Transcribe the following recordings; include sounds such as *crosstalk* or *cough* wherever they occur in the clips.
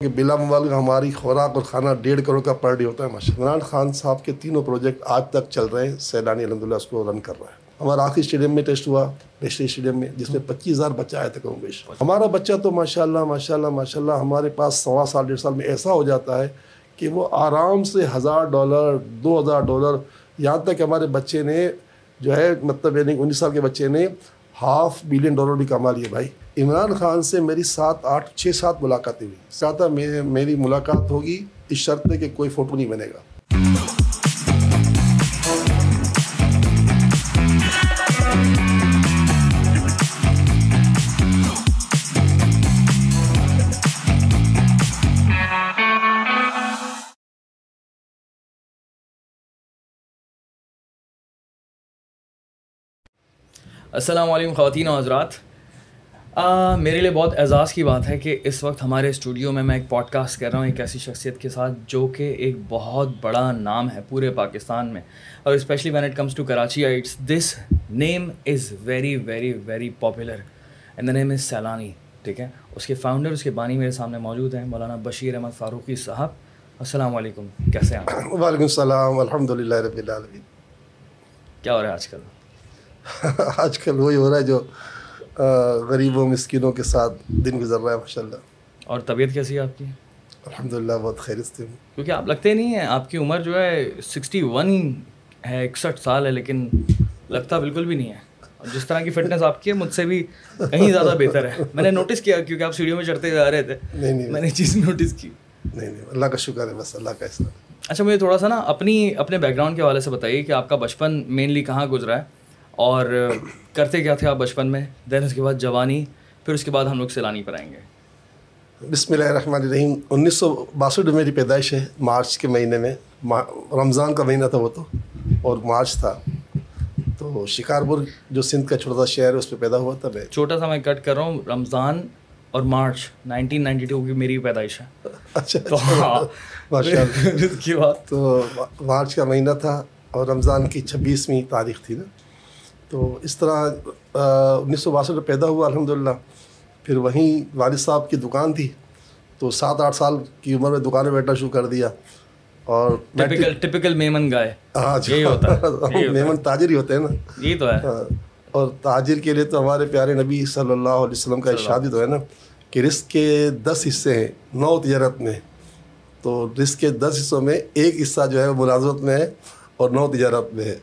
کہ بلا موال ہماری خوراک اور کھانا ڈیڑھ کروڑ کا پر ڈے ہوتا ہے ماشاء عمران خان صاحب کے تینوں پروجیکٹ آج تک چل رہے ہیں۔ سیلانی الحمد للہ اس کو رن کر رہا ہے۔ ہمارا آخری اسٹیڈیم میں ٹیسٹ ہوا نیشنل اسٹیڈیم میں، جس میں پچیس ہزار بچہ آئے تھے کم بیش ہمارا بچہ تو ماشاء اللہ ماشاء اللہ ماشاء اللہ ہمارے پاس سوا سال، ڈیڑھ سال میں ایسا ہو جاتا ہے کہ وہ آرام سے ہزار ڈالر، دو ہزار ڈالر یہاں تک ہمارے بچے نے جو ہے مطلب یعنی انیس سال کے بچے نے ہاف بلین ڈالر بھی کما لیے بھائی۔ عمران خان سے میری سات آٹھ چھ سات ملاقاتیں ہوئی۔ کہا میری ملاقات ہوگی اس شرط پہ کہ کوئی فوٹو نہیں بنے گا۔ السلام علیکم خواتین و حضرات۔ میرے لیے بہت اعزاز کی بات ہے کہ اس وقت ہمارے اسٹوڈیو میں میں ایک پوڈ کاسٹ کر رہا ہوں ایک ایسی شخصیت کے ساتھ جو کہ ایک بہت بڑا نام ہے پورے پاکستان میں۔ اور specially when it comes to Karachi it's this name is very very very popular and the name is Saylani ٹھیک ہے؟ اس کے فاؤنڈر اس کے بانی میرے سامنے موجود ہیں مولانا بشیر احمد فاروقی صاحب۔ السلام علیکم کیسے ہیں وعلیکم السلام الحمد للہ رب العالمین۔ کیا ہو رہا ہے آج کل؟ *laughs* آج کل وہی ہو رہا ہے جو غریبوں مسکینوں کے ساتھ دن گزر رہا ہے ماشاء اللہ اور طبیعت کیسی ہے آپ کی؟ الحمد للہ بہت خیریت ہوں۔ کیونکہ آپ لگتے نہیں ہیں آپ کی عمر جو ہے سکسٹی ون ہے اکسٹھ سال ہے لیکن لگتا بالکل بھی نہیں ہے۔ اور جس طرح کی فٹنس آپ کی ہے مجھ سے بھی کہیں زیادہ بہتر ہے۔ میں نے نوٹس کیا کیونکہ آپ سیڑھیوں میں چڑھتے جا رہے تھے۔ نہیں نہیں میں نے چیز نوٹس کی۔ نہیں نہیں اللہ کا شکر ہے بس اللہ کا احسان۔ اچھا مجھے تھوڑا سا نا اپنی اپنے بیک گراؤنڈ کے حوالے سے بتائیے کہ آپ کا بچپن مینلی کہاں گزرا ہے؟ اور کرتے کیا تھے آپ بچپن میں؟ دین اس کے بعد جوانی پھر اس کے بعد ہم لوگ سیلانی پر آئیں گے۔ بسم اللہ الرحمن الرحیم۔ انیس سو باسٹھ میں میری پیدائش ہے مارچ کے مہینے میں۔ رمضان کا مہینہ تھا وہ تو اور مارچ تھا۔ تو شکارپور جو سندھ کا چھوٹا سا شہر ہے اس پہ پیدا ہوا تھا میں۔ چھوٹا سا میں کٹ کر رہا ہوں رمضان اور مارچ نائنٹین نائنٹی ٹو کی میری پیدائش ہے۔ اچھا تو ہاں۔ ماشاء اللہ۔ *laughs* کی بات۔ تو مارچ کا مہینہ تھا اور رمضان کی چھبیسویں تاریخ تھی نا۔ تو اس طرح انیس سو باسٹھ میں پیدا ہوا الحمد للہ پھر وہیں والد صاحب کی دکان تھی۔ تو سات آٹھ سال کی عمر میں دکانیں بیٹھنا شروع کر دیا۔ اور ٹپکل میمن گائے۔ ہاں جی۔ *laughs* میمن تاجر ہی ہوتے ہیں نا۔ یہ تو ہے۔ ہاں، اور تاجر کے لیے تو ہمارے پیارے نبی صلی اللہ علیہ وسلم کا شادی تو ہے نا کہ رزق کے دس حصے ہیں نو تجارت میں۔ تو رزق کے دس حصوں میں ایک حصہ جو ہے وہ ملازمت میں ہے اور نو تجارت میں ہے۔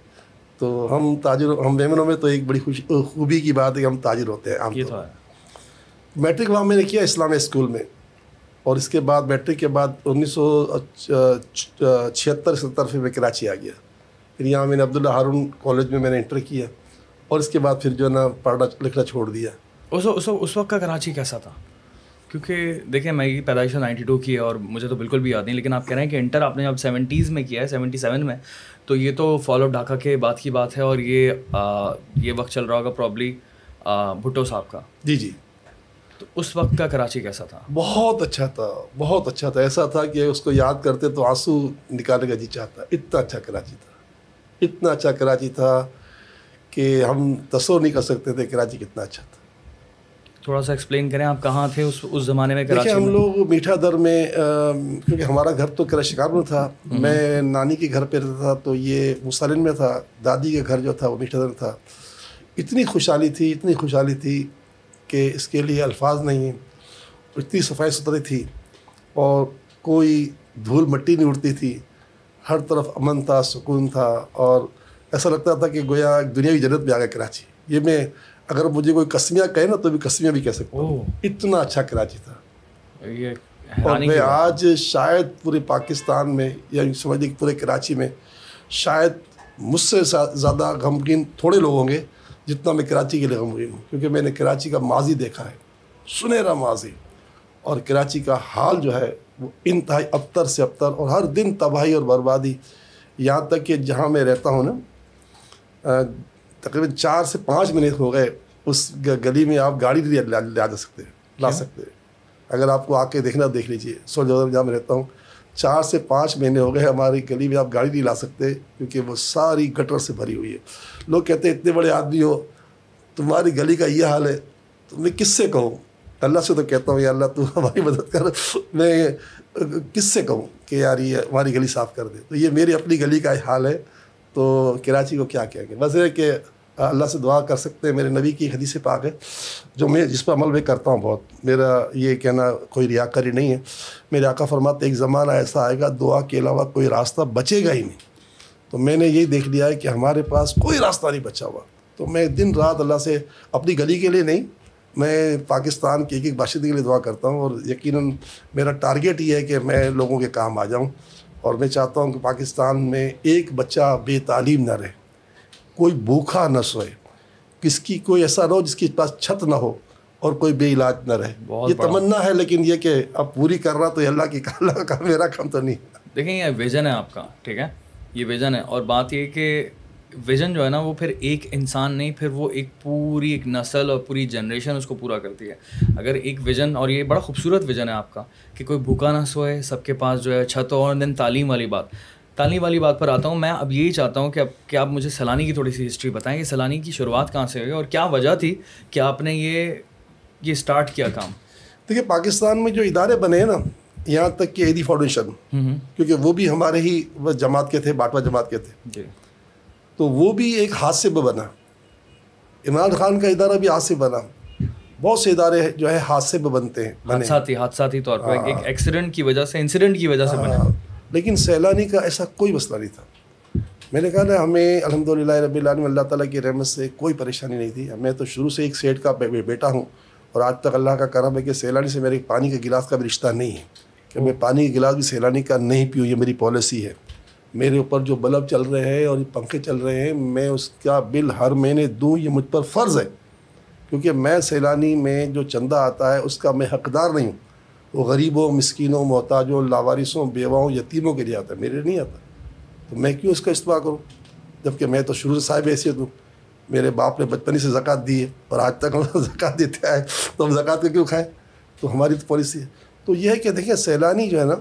تو ہم تاجر ہم میمنوں میں تو ایک بڑی خوشی خوبی کی بات ہے کہ ہم تاجر ہوتے ہیں عام طور میٹرک وہاں میں نے کیا اسلامیہ اسکول میں۔ اور اس کے بعد میٹرک کے بعد انیس سو چھہتر ستر پھر میں کراچی آ گیا۔ پھر یہاں میں نے عبداللہ ہارون کالج میں میں نے انٹر کیا۔ اور اس کے بعد پھر جو ہے نا پڑھنا لکھنا چھوڑ دیا۔ اس اس وقت کا کراچی کیسا تھا؟ کیونکہ دیکھیں میں پیدائش نائنٹی ٹو کی ہے اور مجھے تو بالکل بھی یاد نہیں لیکن آپ کہہ رہے ہیں کہ انٹر آپ نے اب سیونٹیز میں کیا ہے سیونٹی سیون میں۔ تو یہ تو فالو ڈھاکہ کے بعد کی بات ہے اور یہ یہ وقت چل رہا ہوگا پرابلی بھٹو صاحب کا۔ جی جی۔ تو اس وقت کا کراچی کیسا تھا؟ بہت اچھا تھا بہت اچھا تھا۔ ایسا تھا کہ اس کو یاد کرتے تو آنسو نکالنے کا جی چاہتا۔ اتنا اچھا کراچی تھا۔ اتنا اچھا کراچی تھا کہ ہم تصور نہیں کر سکتے تھے کراچی کتنا اچھا تھا۔ تھوڑا سا ایکسپلین کریں آپ کہاں تھے اس اس زمانے میں کراچی ہم لوگ میٹھا در میں کیونکہ ہمارا گھر تو کرا شکار میں تھا میں نانی کے گھر پہ رہتا تھا تو یہ مسالن میں تھا دادی کے گھر جو تھا وہ میٹھا در تھا۔ اتنی خوشحالی تھی اتنی خوشحالی تھی کہ اس کے لیے الفاظ نہیں ہیں اتنی صفائی ستھری تھی اور کوئی دھول مٹی نہیں اڑتی تھی۔ ہر طرف امن تھا سکون تھا اور ایسا لگتا تھا کہ گویا دنیا کی جنت میں آ گیا کراچی۔ یہ میں اگر مجھے کوئی کسمیاں کہے نا تو بھی کسمیاں بھی کہہ سکتا ہوں۔ اتنا اچھا کراچی تھا۔ اور میں آج شاید پورے پاکستان میں یا سمجھ کہ پورے کراچی میں شاید مجھ سے زیادہ غمگین تھوڑے لوگ ہوں گے جتنا میں کراچی کے لیے غمگین ہوں۔ کیونکہ میں نے کراچی کا ماضی دیکھا ہے۔ سنہرا ماضی۔ اور کراچی کا حال جو ہے وہ انتہائی ابتر سے ابتر اور ہر دن تباہی اور بربادی۔ یہاں تک کہ جہاں میں رہتا ہوں نا تقریباً چار سے پانچ منٹ ہو گئے اس گلی میں آپ گاڑی لا جا سکتے ہیں لا سکتے ہیں۔ اگر آپ کو آ کے دیکھنا دیکھ لیجیے سو جگہ جہاں میں رہتا ہوں چار سے پانچ مہینے ہو گئے ہماری گلی میں آپ گاڑی نہیں لا سکتے کیونکہ وہ ساری گٹر سے بھری ہوئی ہے۔ لوگ کہتے ہیں اتنے بڑے آدمی ہو تمہاری گلی کا یہ حال ہے تو میں کس سے کہوں؟ اللہ سے تو کہتا ہوں یا اللہ تو ہماری مدد کر۔ میں کس سے کہوں کہ یار یہ ہماری گلی صاف کر دے۔ تو یہ میری اپنی گلی کا حال ہے تو کراچی کو کیا کہیں گے بس یہ کہ اللہ سے دعا کر سکتے ہیں، میرے نبی کی حدیث پاک ہے، جو میں جس پر عمل بھی کرتا ہوں بہت۔ میرا یہ کہنا کوئی ریا کری نہیں ہے۔ میرے آقا فرماتے ایک زمانہ ایسا آئے گا، دعا کے علاوہ کوئی راستہ بچے گا ہی نہیں۔ تو میں نے یہی دیکھ لیا ہے کہ ہمارے پاس کوئی راستہ نہیں بچا ہوا۔ تو میں دن رات اللہ سے اپنی گلی کے لیے نہیں، میں پاکستان کے ایک ایک باشندے کے لیے دعا کرتا ہوں۔ اور یقیناً میرا ٹارگیٹ یہ ہے کہ میں لوگوں کے کام آ جاؤں۔ اور میں چاہتا ہوں کہ پاکستان میں ایک بچہ بے تعلیم نہ رہے۔ کوئی بھوکھا نہ سوئے کس کی کوئی ایسا نہ ہو جس کے پاس چھت نہ ہو اور کوئی بے علاج نہ رہے۔ یہ تمنا ہے لیکن یہ کہ اب پوری کر رہا تو یہ اللہ کی *laughs* اللہ کا میرا کام تو نہیں۔ دیکھیں یہ ویژن ہے آپ کا ٹھیک ہے؟ یہ ویژن ہے۔ اور بات یہ کہ ویژن جو ہے نا وہ پھر ایک انسان نہیں پھر وہ ایک پوری ایک نسل اور پوری جنریشن اس کو پورا کرتی ہے۔ اگر ایک ویژن اور یہ بڑا خوبصورت ویژن ہے آپ کا کہ کوئی بھوکا نہ سوئے سب کے پاس جو ہے چھت اور دن تعلیم والی بات۔ تعلیم والی بات پر آتا ہوں میں اب یہی چاہتا ہوں کہ اب کہ آپ مجھے سیلانی کی تھوڑی سی ہسٹری بتائیں کہ سیلانی کی شروعات کہاں سے ہوئی اور کیا وجہ تھی کہ آپ نے یہ یہ اسٹارٹ کیا کام؟ دیکھیے پاکستان میں جو ادارے بنے ہیں نا یہاں تک کہ ایدی فاؤنڈیشن کیونکہ وہ بھی ہمارے ہی جماعت کے تھے باٹوا جماعت کے تھے۔ جی۔ تو وہ بھی ایک ہاتھ سے بنا۔ عمران خان کا ادارہ بھی ہاتھ سے بنا۔ بہت سے ادارے جو ہے ہاتھ سے بنتے ہیں حادثاتی حادثاتی طور پر ایک ایکسیڈنٹ ہاں۔ کی وجہ سے انسیڈنٹ کی وجہ سے بنے۔ ہاں۔ لیکن سیلانی کا ایسا کوئی مسئلہ نہیں تھا۔ میں نے کہا نا، ہمیں الحمد للہ رب العالم اللہ تعالیٰ کی رحمت سے کوئی پریشانی نہیں تھی۔ میں تو شروع سے ایک سیٹ کا بیٹا ہوں اور آج تک اللہ کا کرم ہے کہ سیلانی سے میرے پانی کے گلاس کا بھی رشتہ نہیں ہے۔ کہ میں پانی کے گلاس بھی سیلانی کا نہیں پیوں، یہ میری پالیسی ہے۔ میرے اوپر جو بلب چل رہے ہیں اور پنکھے چل رہے ہیں، میں اس کا بل ہر مہینے دوں، یہ مجھ پر فرض ہے۔ کیونکہ میں سیلانی میں جو چندہ آتا ہے، اس کا میں حقدار نہیں ہوں۔ وہ غریبوں مسکینوں محتاجوں لاوارثوں بیواؤں یتیموں کے لیے آتا ہے میرے نہیں آتا۔ تو میں کیوں اس کا استعمال کروں؟ جبکہ میں تو شروع سے صاحب حیثیت ہوں۔ میرے باپ نے بچپنی سے زکوٰۃ دی ہے اور آج تک ہم *laughs* زکوٰۃ دیتے آئے تو ہم زکوٰۃ کے کیوں کھائیں؟ تو ہماری تو پالیسی ہے۔ تو یہ ہے کہ دیکھیں سیلانی جو ہے نا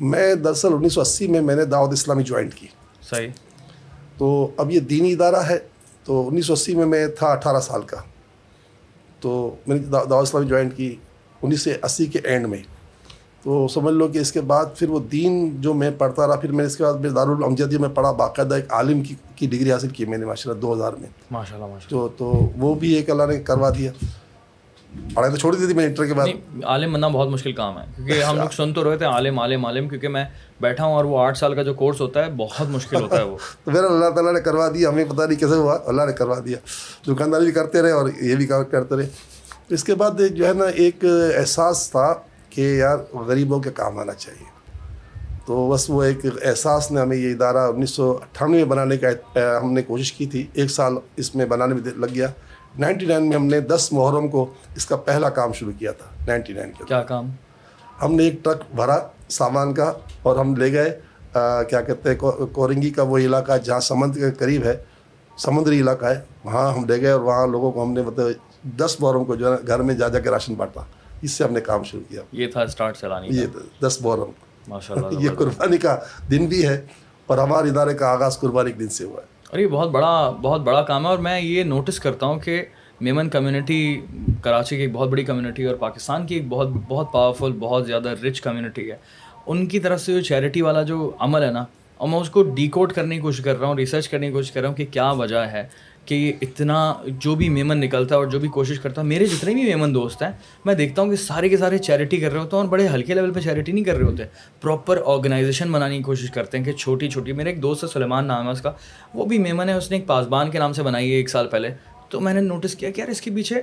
میں دراصل انیس سو اسی میں میں نے دعوت اسلامی جوائنٹ کی۔ صحیح۔ تو اب یہ دینی ادارہ ہے۔ تو انیس سو اسی میں میں تھا اٹھارہ سال کا۔ تو میں نے دعوت اسلامی جوائنٹ کی۔ انیس سو اسی کے اینڈ میں۔ تو سمجھ لو کہ اس کے بعد پھر وہ دین جو میں پڑھتا رہا پھر میں اس کے بعد دارالامجدی میں پڑھا باقاعدہ ایک عالم کی کی ڈگری حاصل کی میں نے ماشاء اللہ دو ہزار میں۔ ماشاء اللہ تو تو وہ بھی ایک اللہ نے کروا دیا۔ پڑھائی تو چھوڑ دی تھی میں انٹر کے بعد۔ عالم بننا بہت مشکل کام ہے کیونکہ ہم لوگ سن تو رہے تھے عالم عالم عالم کیونکہ میں بیٹھا ہوں اور وہ آٹھ سال کا جو کورس ہوتا ہے بہت مشکل ہوتا ہے وہ۔ *laughs* تو پھر اللہ تعالیٰ نے کروا دیا ہمیں پتہ نہیں کیسے ہوا اللہ نے کروا دیا۔ دکانداری بھی کرتے رہے اور یہ بھی کرتے رہے۔ اس کے بعد جو ہے نا ایک احساس تھا کہ یار غریبوں کے کام آنا چاہیے۔ تو بس وہ ایک احساس نے ہمیں یہ ادارہ انیس سو اٹھانوے میں بنانے کا ہم نے کوشش کی تھی۔ ایک سال اس میں بنانے میں لگ گیا۔ نائنٹی نائن میں ہم نے دس محرم کو اس کا پہلا کام شروع کیا تھا۔ نائنٹی نائن کا کیا کام؟ ہم نے ایک ٹرک بھرا سامان کا اور ہم لے گئے۔ کیا کہتے ہیں کورنگی کا وہ علاقہ جہاں سمندر کے قریب ہے سمندری علاقہ ہے وہاں ہم لے گئے اور وہاں لوگوں کو ہم نے مطلب دس محرم کو جو ہے گھر میں جا جا کے راشن بانٹا۔ اس سے ہم نے کام شروع کیا۔ یہ تھا اسٹارٹ چلانی یہ دس اللہ *laughs* یہ قربانی کا دن بھی ہے اور ہمارے ادارے کا آغاز قربانی کے دن سے ہوا ہے۔ اور یہ بہت بڑا بہت بڑا کام ہے اور میں یہ نوٹس کرتا ہوں کہ میمن کمیونٹی کراچی کی ایک بہت بڑی کمیونٹی اور پاکستان کی ایک بہت بہت پاورفل بہت زیادہ رچ کمیونٹی ہے۔ ان کی طرف سے جو چیریٹی والا جو عمل ہے نا اور میں اس کو ڈیکوڈ کرنے کی کوشش کر رہا ہوں ریسرچ کرنے کی کوشش کر رہا ہوں کہ کیا وجہ ہے۔ کہ یہ اتنا جو بھی میمن نکلتا ہے اور جو بھی کوشش کرتا ہے، میرے جتنے بھی میمن دوست ہیں، میں دیکھتا ہوں کہ سارے کے سارے چیریٹی کر رہے ہوتے ہیں اور بڑے ہلکے لیول پہ چیریٹی نہیں کر رہے ہوتے۔ پراپر آرگنائزیشن بنانے کی کوشش کرتے ہیں کہ چھوٹی چھوٹی، میرے ایک دوست ہے سلیمان نام ہے اس کا، وہ بھی میمن ہے، اس نے ایک پاسبان کے نام سے بنائی ہے ایک سال پہلے۔ تو میں نے نوٹس کیا کہ یار اس کے پیچھے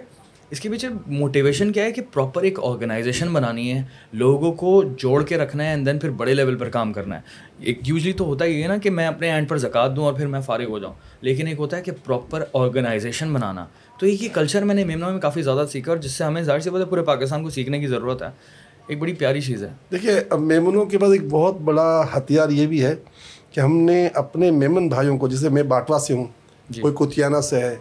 اس کے پیچھے موٹیویشن کیا ہے کہ پراپر ایک آرگنائزیشن بنانی ہے لوگوں کو جوڑ کے رکھنا ہے اینڈ دین پھر بڑے لیول پر کام کرنا ہے۔ ایک یوزلی تو ہوتا ہی ہے نا کہ میں اپنے اینڈ پر زکات دوں اور پھر میں فارغ ہو جاؤں۔ لیکن ایک ہوتا ہے کہ پراپر آرگنائزیشن بنانا۔ تو ایک یہ کلچر میں نے میمنا میں کافی زیادہ سیکھا اور جس سے ہمیں ظاہر سی بات ہے پورے پاکستان کو سیکھنے کی ضرورت ہے۔ ایک بڑی پیاری چیز ہے۔ دیکھیے اب میمنوں کے بعد ایک بہت بڑا ہتھیار یہ بھی ہے کہ ہم نے اپنے میمن بھائیوں کو جیسے میں باٹوا سے ہوں جی۔ کوئی کتیانہ سے ہے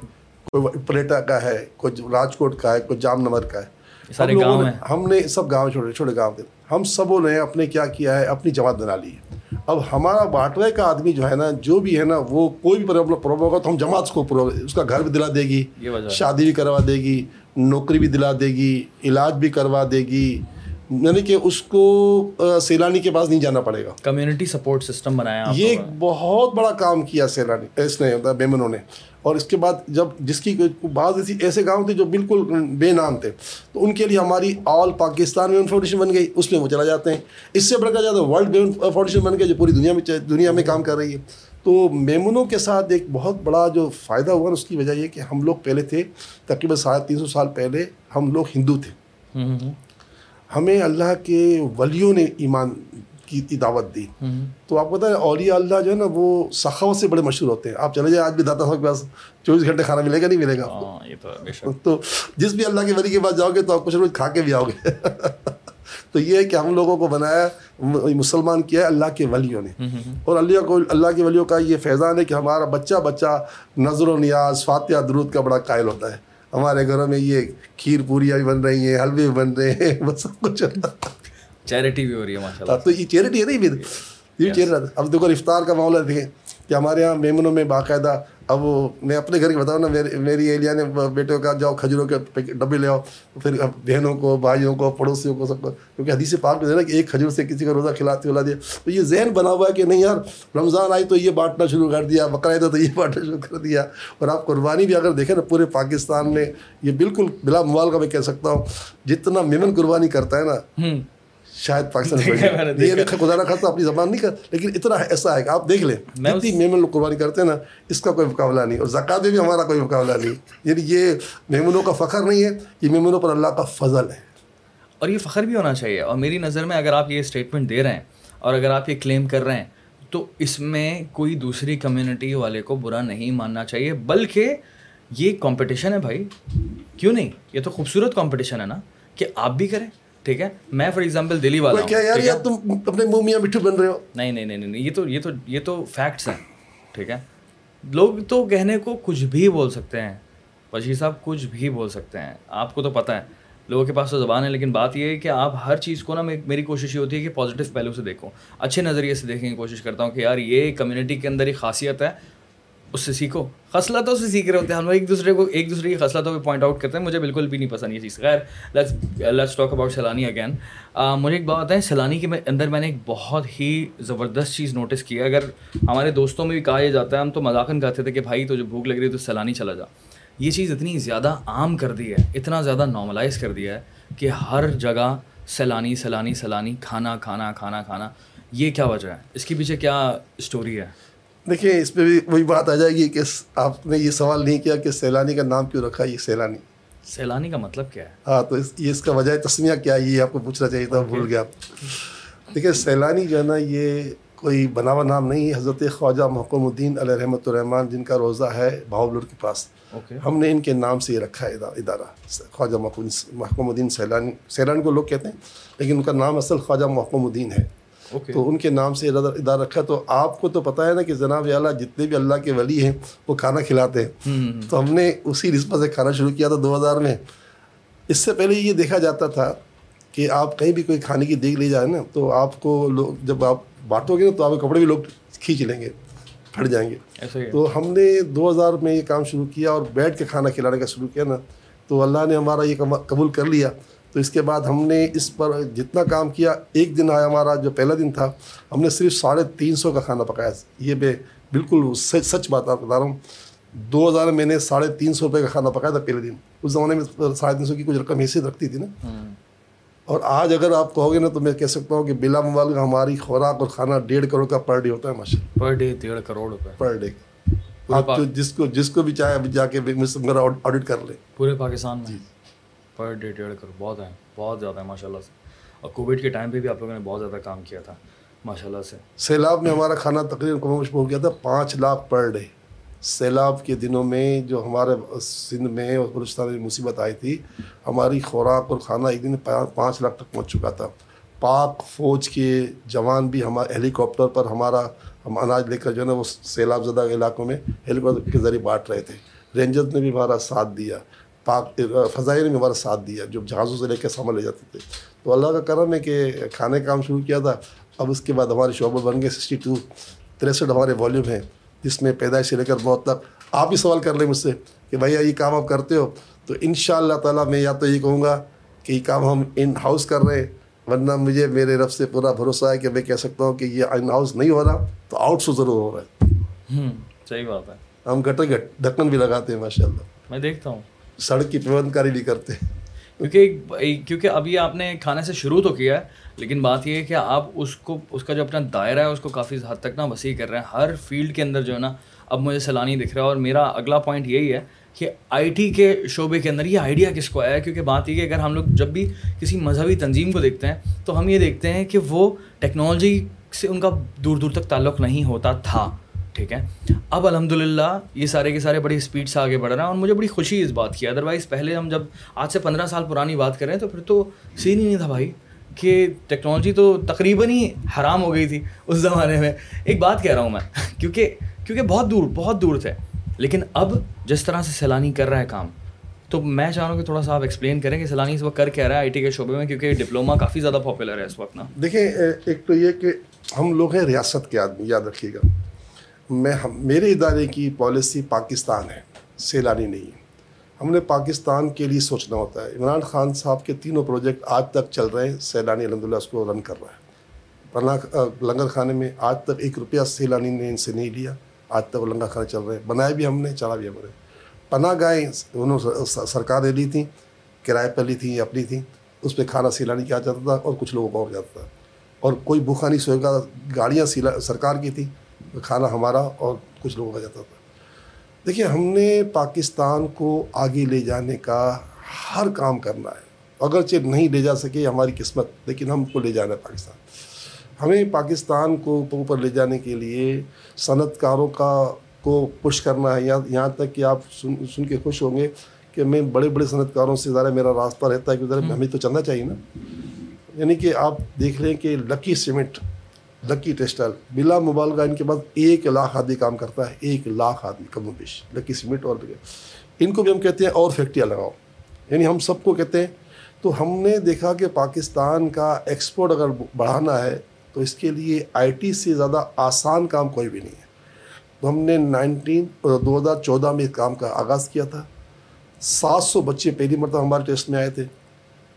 کوئی پلیٹا کا ہے کوئی راجکوٹ کا ہے کوئی جام نمر کا ہے۔ سارے گاؤں ہیں۔ ہم نے سب گاؤں چھوٹے چھوٹے گاؤں تھے ہم سبوں نے اپنے کیا کیا ہے اپنی جماعت بنا لی ہے۔ اب ہمارا باٹوے کا آدمی جو ہے نا جو بھی ہے نا وہ کوئی بھی پرابلم ہوگا تو ہم جماعت کو اس کا گھر بھی دلا دے گی شادی بھی کروا دے گی نوکری بھی دلا دے گی علاج بھی کروا دے گی۔ یعنی کہ اس کو سیلانی کے پاس نہیں جانا پڑے گا۔ کمیونٹی سپورٹ سسٹم بنایا یہ بہت بڑا کام کیا سیلانی اس نے بیمنوں نے۔ اور اس کے بعد جب جس کی بعض ایسی ایسے گاؤں تھے جو بالکل بے نام تھے تو ان کے لیے ہماری آل پاکستان ویمن فاؤنڈیشن بن گئی اس میں وہ چلا جاتے ہیں۔ اس سے بڑھ کر جاتا ورلڈ ویمن فاؤنڈیشن بن گئی جو پوری دنیا میں دنیا میں کام کر رہی ہے۔ تو میمنوں کے ساتھ ایک بہت بڑا جو فائدہ ہوا اس کی وجہ یہ کہ ہم لوگ پہلے تھے تقریباً ساڑھے تین سو سال پہلے ہم لوگ ہندو تھے۔ ہمیں اللہ کے ولیوں نے ایمان کی دعوت دی۔ تو آپ کو بتائیں اولیاء اللہ جو ہے نا وہ سخاوت سے بڑے مشہور ہوتے ہیں۔ آپ چلے جائیں آج بھی داتا صاحب کے پاس چوبیس گھنٹے کھانا ملے گا نہیں ملے گا ہاں، تو جس بھی اللہ کے ولی کے پاس جاؤ گے تو آپ کچھ روز کھا کے بھی آؤ گے۔ *laughs* تو یہ ہے کہ ہم لوگوں کو بنایا مسلمان کیا ہے اللہ کے ولیوں نے۔ اور اللہ کو اللہ کے ولیوں کا یہ فیضان ہے کہ ہمارا بچہ بچہ نظر و نیاز فاتحہ درود کا بڑا قائل ہوتا ہے۔ ہمارے گھروں میں یہ کھیر پوریاں بھی بن رہی ہیں حلوے بھی بن رہے ہیں بس سب کچھ۔ چیریٹی بھی ہو رہی ہے ماشاء تو یہ چیریٹی ہے نہیں پھر یہ چیریٹی۔ اب دیکھو افطار کا معاملہ دیکھیں کہ ہمارے یہاں میمنوں میں باقاعدہ اب میں اپنے گھر کی بتاؤں نا میری ایلیا نے بیٹوں کا جاؤ کھجوروں کے ڈبے لے آؤ۔ پھر بہنوں کو بھائیوں کو پڑوسیوں کو سب کو۔ کیونکہ حدیث پاک میں دینا کہ ایک کھجور سے کسی کا روزہ کھلاتے کھلا دیا۔ تو یہ ذہن بنا ہوا ہے کہ نہیں یار رمضان آئی تو یہ بانٹنا شروع کر دیا بقرعید تو یہ بانٹنا شروع کر دیا۔ اور آپ قربانی بھی اگر دیکھیں نا پورے پاکستان میں یہ بالکل بلا موال کا میں کہہ سکتا ہوں جتنا میمن قربانی کرتا ہے نا شاید پاکستان یہ خدا نہ خاصا اپنی زبان نہیں کر لیکن اتنا ایسا ہے کہ آپ دیکھ لیں جتنی میمن لوگ قربانی کرتے ہیں نا اس کا کوئی مقابلہ نہیں اور زکوٰۃ میں بھی ہمارا کوئی مقابلہ نہیں۔ یعنی یہ میمنوں کا فخر نہیں ہے یہ میمنوں پر اللہ کا فضل ہے۔ اور یہ فخر بھی ہونا چاہیے۔ اور میری نظر میں اگر آپ یہ اسٹیٹمنٹ دے رہے ہیں اور اگر آپ یہ کلیم کر رہے ہیں تو اس میں کوئی دوسری کمیونٹی والے کو برا نہیں ماننا چاہیے بلکہ یہ کمپٹیشن ہے بھائی۔ کیوں نہیں؟ یہ تو خوبصورت کمپٹیشن ہے نا کہ آپ بھی کریں۔ ٹھیک ہے؟ میں فار ایگزامپل دلی والا کیا یار یہ تم اپنے منہ میاں مٹھو بن رہے ہو۔ نہیں نہیں نہیں نہیں یہ تو یہ تو یہ تو فیکٹس ہیں ٹھیک ہے؟ لوگ تو کہنے کو کچھ بھی بول سکتے ہیں بشیر صاحب کچھ بھی بول سکتے ہیں آپ کو تو پتہ ہے لوگوں کے پاس تو زبان ہے لیکن بات یہ ہے کہ آپ ہر چیز کو نا میری کوشش یہ ہوتی ہے کہ پازیٹیو پہلو سے دیکھو اچھے نظریے سے دیکھنے کی کوشش کرتا ہوں کہ یار یہ کمیونٹی کے اندر ایک خاصیت ہے اس سے سیکھو۔ خصلتوں سے سیکھ رہے ہوتے ہیں۔ ہم لوگ ایک دوسرے کو ایک دوسرے کی خصلتوں پہ پوائنٹ آؤٹ کرتے ہیں۔ مجھے بالکل بھی نہیں پسند یہ چیز۔ خیر let's talk about Saylani again مجھے ایک بات ہے۔ سیلانی کے اندر میں نے ایک بہت ہی زبردست چیز نوٹس کیا اگر ہمارے دوستوں میں بھی کہا یہ جاتا ہے، ہم تو مذاکن کہتے تھے کہ بھائی تو جو بھوک لگ رہی ہے تو سیلانی چلا جا۔ یہ چیز اتنی زیادہ عام کر دی ہے، اتنا زیادہ نارملائز کر دیا ہے کہ ہر جگہ سیلانی سیلانی سیلانی کھانا کھانا کھانا کھانا۔ یہ کیا وجہ ہے؟ اس کے پیچھے کیا اسٹوری ہے؟ دیکھیں اس پہ بھی وہی بات آ جائے گی کہ آپ نے یہ سوال نہیں کیا کہ سیلانی کا نام کیوں رکھا یہ سیلانی؟ سیلانی کا مطلب کیا ہے؟ ہاں تو یہ اس کا وجہ تسمیہ کیا یہ آپ کو پوچھنا چاہیے تھا بھول گیا دیکھیں سیلانی جو ہے نا یہ کوئی بناوا نام نہیں حضرت خواجہ محکم الدین علیہ رحمۃ الرحمٰن جن کا روزہ ہے بہاولر کے پاس ہم نے ان کے نام سے یہ رکھا ہے ادارہ خواجہ محکم الدین سیلانی سیلانی کو لوگ کہتے ہیں لیکن ان کا نام اصل خواجہ محکم الدین ہے۔ تو ان کے نام سے ادارہ رکھا تو آپ کو تو پتہ ہے نا کہ جناب اعلیٰ جتنے بھی اللہ کے ولی ہیں وہ کھانا کھلاتے ہیں۔ تو ہم نے اسی نسبت سے کھانا شروع کیا تھا دو ہزار میں۔ اس سے پہلے یہ دیکھا جاتا تھا کہ آپ کہیں بھی کوئی کھانے کی دیکھ لی جائے نا تو آپ کو لوگ جب آپ بانٹو گے نا تو آپ کے کپڑے بھی لوگ کھینچ لیں گے پھٹ جائیں گے۔ تو ہم نے دو ہزار میں یہ کام شروع کیا اور بیٹھ کے کھانا کھلانے کا شروع کیا نا۔ تو اللہ نے ہمارا یہ قبول کر لیا۔ تو اس کے بعد ہم نے اس پر جتنا کام کیا ایک دن آیا ہمارا جو پہلا دن تھا ہم نے صرف ساڑھے تین سو کا کھانا پکایا۔ یہ بے بالکل سچ سچ بات آپ بتا رہا ہوں۔ دو ہزار میں نے ساڑھے تین سو روپئے کا کھانا پکایا تھا پہلے دن۔ اس زمانے میں ساڑھے تین سو کی کچھ رقم حیثیت رکھتی تھی نا۔ اور آج اگر آپ کہو گے نا تو میں کہہ سکتا ہوں کہ بلا موبائل کا ہماری خوراک اور کھانا ڈیڑھ کروڑ کا پر ڈے ہوتا ہے ماشاء پر ڈے ڈیڑھ کروڑ روپے پر ڈے۔ آپ جس کو جس کو بھی چاہے جا کے میرا آڈٹ کر لیں۔ پورے پاکستان میں؟ جی۔ پر ڈے ڈیڑھ کروڑ بہت ہیں، بہت زیادہ ہے ماشاء اللہ سے۔ اور کووڈ کے ٹائم پہ بھی آپ لوگوں نے بہت زیادہ کام کیا تھا ماشاء اللہ سے۔ سیلاب میں ہمارا کھانا تقریباً کم ہو گیا تھا، پانچ لاکھ پر ڈے۔ سیلاب کے دنوں میں جو ہمارے سندھ میں اور بلوچستان میں مصیبت آئی تھی، ہماری خوراک اور کھانا ایک دن پانچ لاکھ تک پہنچ چکا تھا۔ پاک فوج کے جوان بھی ہمارے ہیلی کاپٹر پر ہمارا ہم اناج لے کر جو ہے نا وہ سیلاب زدہ علاقوں میں ہیلی کاپٹر کے ذریعے بانٹ رہے تھے۔ رینجرز نے بھی ہمارا ساتھ دیا۔ پاک فضائی نے بھی ہمارا ساتھ دیا جو جہازوں سے لے کے سامان لے جاتے تھے۔ تو اللہ کا کرم ہے کہ کھانے کا کام شروع کیا تھا۔ اب اس کے بعد ہمارے شعبے بن گئے سکسٹی ٹو تریسٹھ ہمارے والیوم ہیں جس میں پیدائش سے لے کر موت تک۔ آپ ہی سوال کر لیں مجھ سے کہ بھائی یہ کام آپ کرتے ہو؟ تو ان شاء اللہ تعالیٰ میں یا تو یہ کہوں گا کہ یہ کام ہم ان ہاؤس کر رہے ہیں ورنہ مجھے میرے رب سے پورا بھروسہ ہے کہ میں کہہ سکتا ہوں کہ یہ ان ہاؤس نہیں ہو رہا تو آؤٹ سو ضرور ہو رہا ہے۔ صحیح بات ہے۔ ہم گٹر گٹ ڈھکن بھی لگاتے ہیں ماشاء اللہ میں دیکھتا ہوں۔ سڑک کی پیوند کاری نہیں کرتے۔ کیونکہ کیونکہ ابھی آپ نے کھانے سے شروع تو کیا ہے، لیکن بات یہ ہے کہ آپ اس کو اس کا جو اپنا دائرہ ہے، اس کو کافی حد تک نا وسیع کر رہے ہیں۔ ہر فیلڈ کے اندر جو ہے نا، اب مجھے سیلانی دکھ رہا ہے۔ اور میرا اگلا پوائنٹ یہی ہے کہ آئی ٹی کے شعبے کے اندر یہ آئیڈیا کس کو آیا ہے؟ کیونکہ بات یہ کہ اگر ہم لوگ جب بھی کسی مذہبی تنظیم کو دیکھتے ہیں، تو ہم یہ دیکھتے ہیں کہ وہ ٹیکنالوجی سے ان کا دور دور تک تعلق نہیں ہوتا تھا۔ ٹھیک ہے۔ اب الحمد للہ یہ سارے کے سارے بڑی اسپیڈ سے آگے بڑھ رہے ہیں اور مجھے بڑی خوشی اس بات کی۔ ادروائز پہلے ہم جب آج سے پندرہ سال پرانی بات کریں تو پھر تو سین ہی نہیں تھا بھائی کہ ٹیکنالوجی تو تقریباً ہی حرام ہو گئی تھی اس زمانے میں۔ ایک بات کہہ رہا ہوں میں، کیونکہ کیونکہ بہت دور بہت دور تھے لیکن اب جس طرح سے سیلانی کر رہا ہے کام، تو میں چاہ رہا ہوں کہ تھوڑا سا آپ ایکسپلین کریں کہ سیلانی اس وقت کر کیا رہا ہے آئی ٹی کے شعبے میں، کیونکہ ڈپلوما کافی زیادہ پاپولر ہے اس وقت نا۔ دیکھیں ایک تو یہ کہ ہم لوگ ہیں ریاست کے آدمی، یاد رکھیے گا۔ میں میرے ادارے کی پالیسی پاکستان ہے، سیلانی نہیں۔ ہے ہم نے پاکستان کے لیے سوچنا ہوتا ہے۔ عمران خان صاحب کے تینوں پروجیکٹ آج تک چل رہے ہیں۔ سیلانی الحمد للہ اس کو رن کر رہا ہے۔ پناہ لنگر خانے میں آج تک ایک روپیہ سیلانی نے ان سے نہیں لیا۔ آج تک وہ لنگر خانے چل رہے ہیں۔ بنائے بھی ہم نے، چلا بھی ہم نے۔ پناہ گائیں انہوں سرکار نے لی تھیں، کرائے پہ لی تھیں یا اپنی تھیں۔ اس پہ کھانا سیلانی کیا جاتا تھا اور کچھ لوگوں کو اور جاتا تھا۔ اور کوئی بھوکھا نہیں سوئے گا، گاڑیاں سیلا سرکار کی تھیں۔ کھانا ہمارا اور کچھ لوگوں کا جاتا تھا۔ دیکھیے، ہم نے پاکستان کو آگے لے جانے کا ہر کام کرنا ہے۔ اگرچہ نہیں لے جا سکے ہماری قسمت، لیکن ہم کو لے جانا ہے پاکستان۔ ہمیں پاکستان کو اوپر لے جانے کے لیے صنعت کاروں کا کو پش کرنا ہے۔ یہاں یہاں تک کہ آپ سن سن کے خوش ہوں گے کہ میں بڑے بڑے صنعت کاروں سے ذرا میرا راستہ رہتا ہے کہ ذرا ہمیں تو چلنا چاہیے نا۔ یعنی کہ آپ دیکھ لیں کہ لکی سیمنٹ لکی ٹیکسٹائل بلا مبالغہ ان کے پاس ایک لاکھ آدمی کام کرتا ہے، ایک لاکھ آدمی کم و بیش، لکی سیمنٹ اور ان کو بھی ہم کہتے ہیں اور فیکٹریاں لگاؤ۔ یعنی ہم سب کو کہتے ہیں، تو ہم نے دیکھا کہ پاکستان کا ایکسپورٹ اگر بڑھانا ہے، تو اس کے لیے آئی ٹی سے زیادہ آسان کام کوئی بھی نہیں ہے۔ تو ہم نے نائنٹین، دو ہزار چودہ میں اس کام کا آغاز کیا تھا۔ سات سو بچے پہلی مرتبہ ہمارے ٹیسٹ میں آئے تھے۔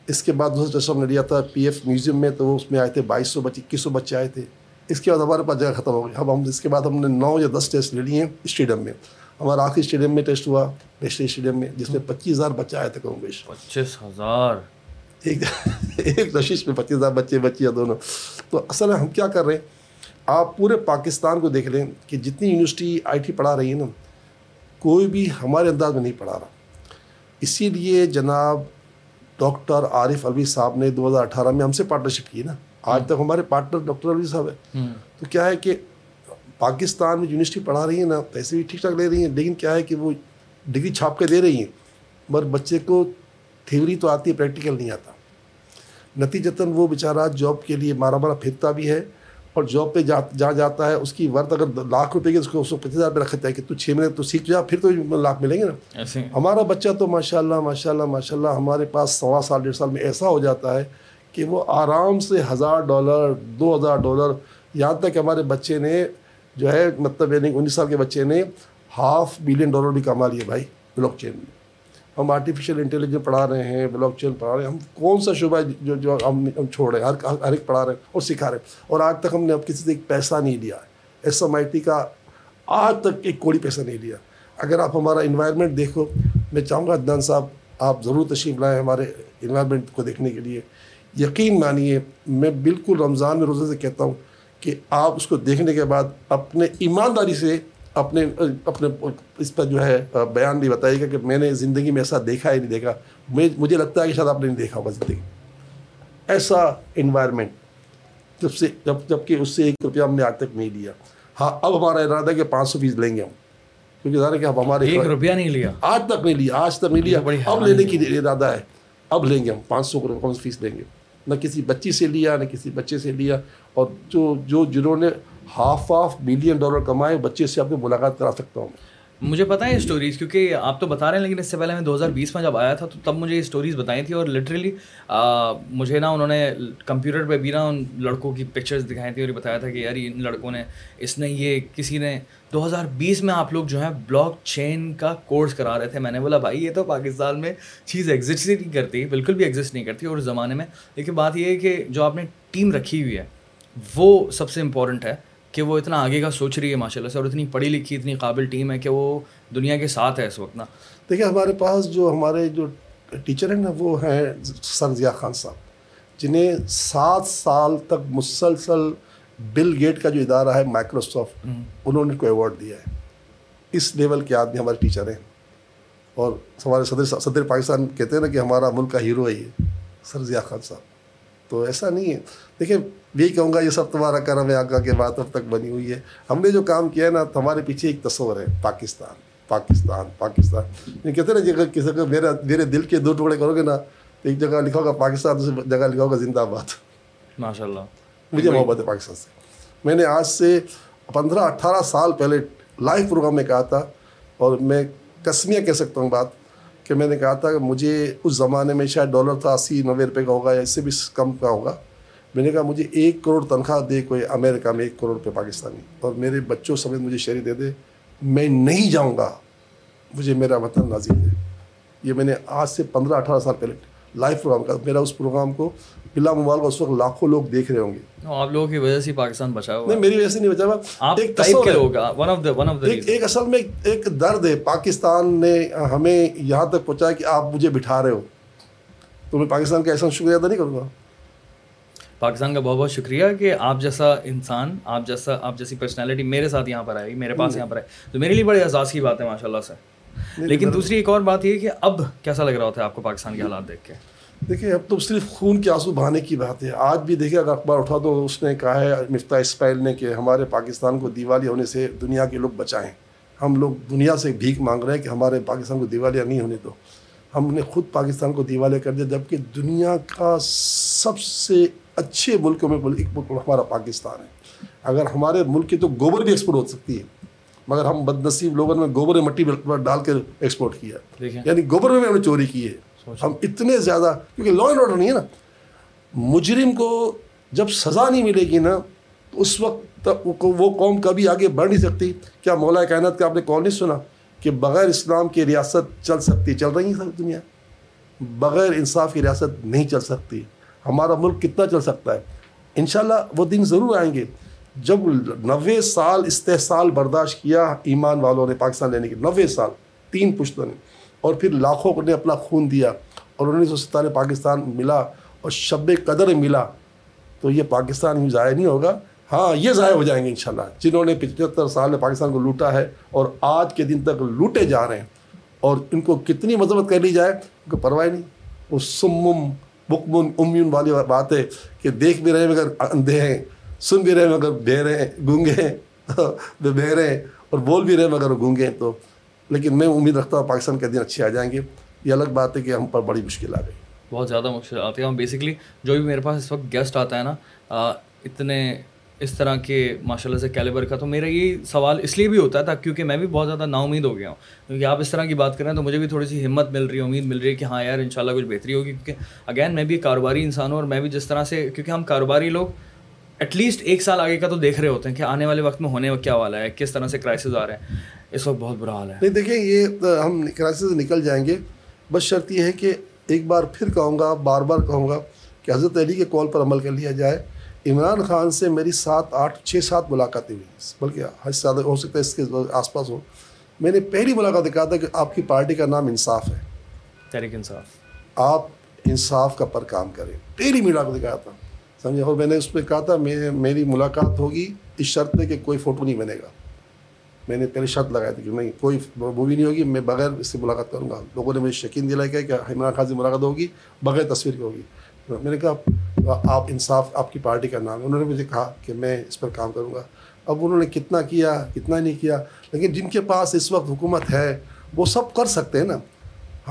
اس کے بعد دوسرا ٹیسٹ ہم نے لیا تھا پی ایف میوزیم میں تو وہ اس میں آئے تھے بائیس سو بچے اکیس سو بچے آئے تھے۔ اس کے بعد ہمارے پاس جگہ ختم ہو گئی۔ اب ہم اس کے بعد ہم نے نو یا دس ٹیسٹ لے لیے ہیں اسٹیڈیم میں۔ ہمارا آخری اسٹیڈیم میں ٹیسٹ ہوا نیشنل اسٹیڈیم میں جس میں پچیس ہزار بچے آئے تھے کم بیش پچیس ہزار؟ ایک *laughs* ایک نشش میں پچیس ہزار بچے بچیاں دونوں۔ تو اصل میں ہم کیا کر رہے ہیں؟ آپ پورے پاکستان کو دیکھ لیں کہ جتنی یونیورسٹی آئی ٹی پڑھا رہی ہے نا کوئی بھی ہمارے انداز میں نہیں پڑھا رہا۔ اسی لیے جناب ڈاکٹر عارف الوی صاحب نے دو ہزار اٹھارہ میں ہم سے پارٹنرشپ کی نا۔ آج تک ہمارے پارٹنر ڈاکٹر الوی صاحب ہے تو کیا ہے کہ پاکستان میں یونیورسٹی پڑھا رہی ہیں نا پیسے بھی ٹھیک ٹھاک لے رہی ہیں لیکن کیا ہے کہ وہ ڈگری چھاپ کے دے رہی ہیں۔ مگر بچے کو تھیوری تو آتی ہے پریکٹیکل نہیں آتا۔ نتیجتاً وہ بیچارہ جاب کے لیے مارا مارا پھرتا بھی ہے۔ اور جاب پہ جا جہاں جاتا ہے اس کی ورت اگر لاکھ روپے کی اس کو اس کو پچیس ہزار روپے رکھتا ہے کہ تو چھ مہینے تو سیکھ جا پھر تو لاکھ ملیں گے نا۔ ہمارا بچہ تو ماشاء اللہ ماشاء اللہ ماشاء اللہ ہمارے پاس سوا سال ڈیڑھ سال میں ایسا ہو جاتا ہے کہ وہ آرام سے ہزار ڈالر دو ہزار ڈالر یہاں تک ہمارے بچے نے جو ہے مطلب یعنی انیس سال کے بچے نے ہاف بلین ڈالر بھی کما لیے بھائی بلاک چین میں۔ ہم آرٹیفیشیل انٹیلیجنس پڑھا رہے ہیں بلاک چین پڑھا رہے ہیں۔ ہم کون سا شعبہ جو جو ہم ہم چھوڑ رہے ہیں ہر ہر ایک پڑھا رہے ہیں اور سکھا رہے ہیں۔ اور آج تک ہم نے اب کسی سے ایک پیسہ نہیں لیا ہے۔ ایس ایم آئی ٹی کا آج تک ایک کوڑی پیسہ نہیں لیا۔ اگر آپ ہمارا انوائرمنٹ دیکھو، میں چاہوں گا عدنان صاحب، آپ ضرور تشریف لائیں ہمارے انوائرمنٹ کو دیکھنے کے لیے۔ یقین مانیے، میں بالکل رمضان میں روزے سے کہتا ہوں کہ آپ اس کو دیکھنے کے بعد اپنے ایمانداری سے اپنے اپنے اس پر جو ہے بیان نہیں بتائیے گا کہ میں نے زندگی میں ایسا دیکھا ہی نہیں دیکھا۔ مجھے لگتا ہے کہ شاید آپ نے نہیں دیکھا ہوگا زندگی۔ ایسا انوائرمنٹ جب سے جب جبکہ اس سے ایک روپیہ ہم نے آج تک نہیں لیا۔ ہاں اب ہمارا ارادہ ہے کہ پانچ سو فیس لیں گے ہم۔ کیونکہ ظاہر ہے کہ اب ہمارے ایک روپیہ نہیں لیا۔ آج تک نہیں لیا آج تک نہیں لیا۔ اب لینے کی ارادہ ہے۔ اب لیں گے ہم پانچ سو روپئے فیس لیں گے۔ نہ کسی بچی سے لیا نہ کسی بچے سے لیا۔ اور جو جو جنہوں نے ہاف آف بلین ڈالر کمائے، بچے سے اپنی ملاقات کرا سکتا ہوں۔ مجھے پتہ ہے اسٹوریز کیونکہ آپ تو بتا رہے ہیں، لیکن اس سے پہلے میں دو ہزار بیس میں جب آیا تھا تو تب مجھے یہ اسٹوریز بتائی تھی اور لٹرلی مجھے نا انہوں نے کمپیوٹر پہ بھی نا ان لڑکوں کی پکچرز دکھائی تھی اور یہ بتایا تھا کہ یار ان لڑکوں نے، اس نے یہ کسی نے دو ہزار بیس میں آپ لوگ جو ہے بلاک چین کا کورس کرا رہے تھے۔ میں نے بولا، بھائی یہ تو پاکستان میں چیز ایگزسٹ نہیں کرتی، بالکل بھی ایگزسٹ نہیں کرتی۔ اور اس زمانے میں لیکن بات یہ ہے کہ جو آپ نے ٹیم رکھی ہوئی ہے، وہ سب سے امپورٹنٹ ہے۔ کہ وہ اتنا آگے کا سوچ رہی ہے ماشاء اللہ سے اور اتنی پڑھی لکھی اتنی قابل ٹیم ہے کہ وہ دنیا کے ساتھ ہے اس وقت نا۔ دیکھیے ہمارے پاس جو ہمارے جو ٹیچر ہیں نا وہ ہیں سر ضیاء خان صاحب جنہیں سات سال تک مسلسل بل گیٹ کا جو ادارہ ہے مائکروسافٹ انہوں نے کوئی ایوارڈ دیا ہے۔ اس لیول کے آدمی ہمارے ٹیچر ہیں۔ اور ہمارے صدر صدر پاکستان کہتے ہیں نا کہ ہمارا ملک کا ہیرو ہے یہ سر ضیاء خان صاحب۔ تو ایسا نہیں ہے۔ دیکھیں یہی کہوں گا یہ سب تمہارا کرم ہے آقا کے بات اب تک بنی ہوئی ہے۔ ہم نے جو کام کیا ہے نا ہمارے پیچھے ایک تصور ہے پاکستان پاکستان پاکستان۔ یہ کہتے ہیں نا جگہ کسی کا میرا میرے دل کے دو ٹکڑے کرو گے نا تو ایک جگہ لکھا ہوگا پاکستان دوسری جگہ لکھا ہوگا زندہ باد ماشاء اللہ مجھے محبت ہے پاکستان سے۔ میں نے آج سے پندرہ اٹھارہ سال پہلے لائیو پروگرام میں کہا تھا اور میں کسمیاں کہہ سکتا ہوں بات۔ کہ میں نے کہا تھا کہ مجھے اس زمانے میں شاید ڈالر تھا اسی نوے روپے کا ہوگا یا اس سے بھی کم کا ہوگا۔ میں نے کہا مجھے ایک کروڑ تنخواہ دے کوئی امریکہ میں ایک کروڑ روپے پاکستانی۔ اور میرے بچوں سمیت مجھے شہری دے دے۔ میں نہیں جاؤں گا۔ مجھے میرا وطن نازی دے۔ یہ میں نے آج سے پندرہ اٹھارہ سال پہلے لائیو پروگرام کا، میرا اس پروگرام کو بلا موبائل کا اس وقت لاکھوں لوگ دیکھ رہے ہوں گے۔ آپ لوگوں کی وجہ سے پاکستان بچا ہوا نہیں میری وجہ سے نہیں بچا ہوا۔ ایک تصور ایک ایک اصل میں ایک درد ہے۔ پاکستان نے ہمیں یہاں تک پہنچایا کہ آپ مجھے بٹھا رہے ہو۔ تو میں پاکستان کا احسان شکریہ ادا نہیں کروں گا۔ پاکستان کا بہت بہت شکریہ کہ آپ جیسا انسان آپ جیسا آپ جیسی پرسنالٹی میرے ساتھ یہاں پر آئی میرے پاس یہاں پر آئی۔ تو میرے لیے بڑے احساس کی بات ہے ماشاء اللہ سے لیکن دوسری ایک اور بات یہ کہ اب کیسا لگ رہا ہوتا ہے آپ کو پاکستان کے حالات دیکھ کے؟ دیکھیں اب تو صرف خون کے آنسو بہانے کی بات ہے۔ آج بھی دیکھیں اگر اخبار اٹھا تو اس نے کہا ہے مفتاح اسپائل نے کہ ہمارے پاکستان کو دیوالی ہونے سے دنیا کے لوگ بچائیں۔ ہم لوگ دنیا سے بھیک مانگ رہے ہیں کہ ہمارے پاکستان کو دیوالیاں نہیں ہونے دو۔ ہم نے خود پاکستان کو دیوالیہ کر دیا جبکہ دنیا کا سب سے اچھے ملکوں میں ایک ملک ہمارا پاکستان ہے۔ اگر ہمارے ملک کی تو گوبر بھی ایکسپورٹ ہو سکتی ہے مگر ہم بد نصیب لوگوں نے گوبر مٹی ڈال کر ایکسپورٹ کیا۔ یعنی گوبر میں ہم نے چوری کی ہے۔ ہم اتنے زیادہ کیونکہ لا اینڈ آرڈر نہیں ہے نا۔ مجرم کو جب سزا نہیں ملے گی نا تو اس وقت وہ قوم کبھی آگے بڑھ نہیں سکتی۔ کیا مولا کائنات کا آپ نے کون نہیں سنا کہ بغیر اسلام کی ریاست چل سکتی چل رہی ہے دنیا۔ بغیر انصاف کی ریاست نہیں چل سکتی۔ ہمارا ملک کتنا چل سکتا ہے۔ انشاءاللہ وہ دن ضرور آئیں گے۔ جب نوے سال استحصال برداشت کیا ایمان والوں نے پاکستان لینے کے نوے سال تین پشتوں نے۔ اور پھر لاکھوں نے اپنا خون دیا اور انیس سو ستانے پاکستان ملا اور شب قدر ملا، تو یہ پاکستان ہی ضائع نہیں ہوگا۔ ہاں یہ ضائع ہو جائیں گے انشاءاللہ۔ جنہوں نے پچہتر سال میں پاکستان کو لوٹا ہے اور آج کے دن تک لوٹے جا رہے ہیں اور ان کو کتنی مذمت کر لی جائے، ان کو پرواہ نہیں۔ وہ سمم بکمن امیون والی بات ہے کہ دیکھ بھی رہے مگر اندھے ہیں، سن بھی رہے مگر بہرے ہیں، گونگے ہیں *laughs* بہرے ہیں اور بول بھی رہے مگر گونگے ہیں۔ تو لیکن میں امید رکھتا ہوں پاکستان کے دن اچھے آ جائیں گے۔ یہ الگ بات ہے کہ ہم پر بڑی مشکل آ گئی۔ بہت زیادہ مشکل آتی ہے۔ بیسکلی جو بھی میرے پاس اس وقت گیسٹ آتا ہے نا اتنے اس طرح کے ماشاء اللہ سے کیلیبر کا تو میرا یہ سوال اس لیے بھی ہوتا تھا کیونکہ میں بھی بہت زیادہ نا امید ہو گیا ہوں۔ کیونکہ آپ اس طرح کی بات کریں تو مجھے بھی تھوڑی سی ہمت مل رہی ہے، امید مل رہی ہے کہ ہاں یار ان شاء اللہ کچھ بہتری ہوگی۔ کیونکہ اگین میں بھی کاروباری انسان ہوں اور میں بھی جس طرح سے، کیونکہ ہم کاروباری لوگ ایٹ لیسٹ ایک سال آگے کا تو دیکھ رہے ہوتے ہیں کہ آنے والے وقت میں ہونے کیا والا ہے، کس طرح سے کرائسز آ رہے ہیں۔ اس وقت بہت برا حال ہے۔ نہیں دیکھیں یہ ہم کرائسز نکل جائیں گے۔ بس شرط یہ ہے کہ ایک بار پھر کہوں گا بار بار کہوں گا کہ حضرت علی کے کال پر عمل کر لیا جائے۔ عمران خان سے میری سات آٹھ چھ سات ملاقاتیں ہوئی بلکہ حج سے زیادہ ہو سکتا ہے اس کے آس پاس ہو میں نے پہلی ملاقات کہا تھا کہ آپ کی پارٹی کا نام انصاف ہے۔ تحریک انصاف۔ آپ انصاف کا پر کام کریں۔ پہلی ملاقات کہا تھا۔ سمجھے؟ اور میں نے اس پہ کہا تھا میری ملاقات ہوگی اس شرط پہ کہ کوئی فوٹو نہیں بنے گا۔ میں نے پہلے شرط لگائی تھی کہ نہیں کوئی مووی نہیں ہوگی، میں بغیر اس سے ملاقات کروں گا۔ لوگوں نے مجھے شکین دلایا کہ عمران خان سے ملاقات ہوگی، بغیر تصویر کی ہوگی۔ میں نے کہا، آپ انصاف، آپ کی پارٹی کا نام۔ ہے انہوں نے مجھے کہا کہ میں اس پر کام کروں گا۔ اب انہوں نے کتنا کیا، کتنا نہیں کیا، لیکن جن کے پاس اس وقت حکومت ہے، وہ سب کر سکتے ہیں نا۔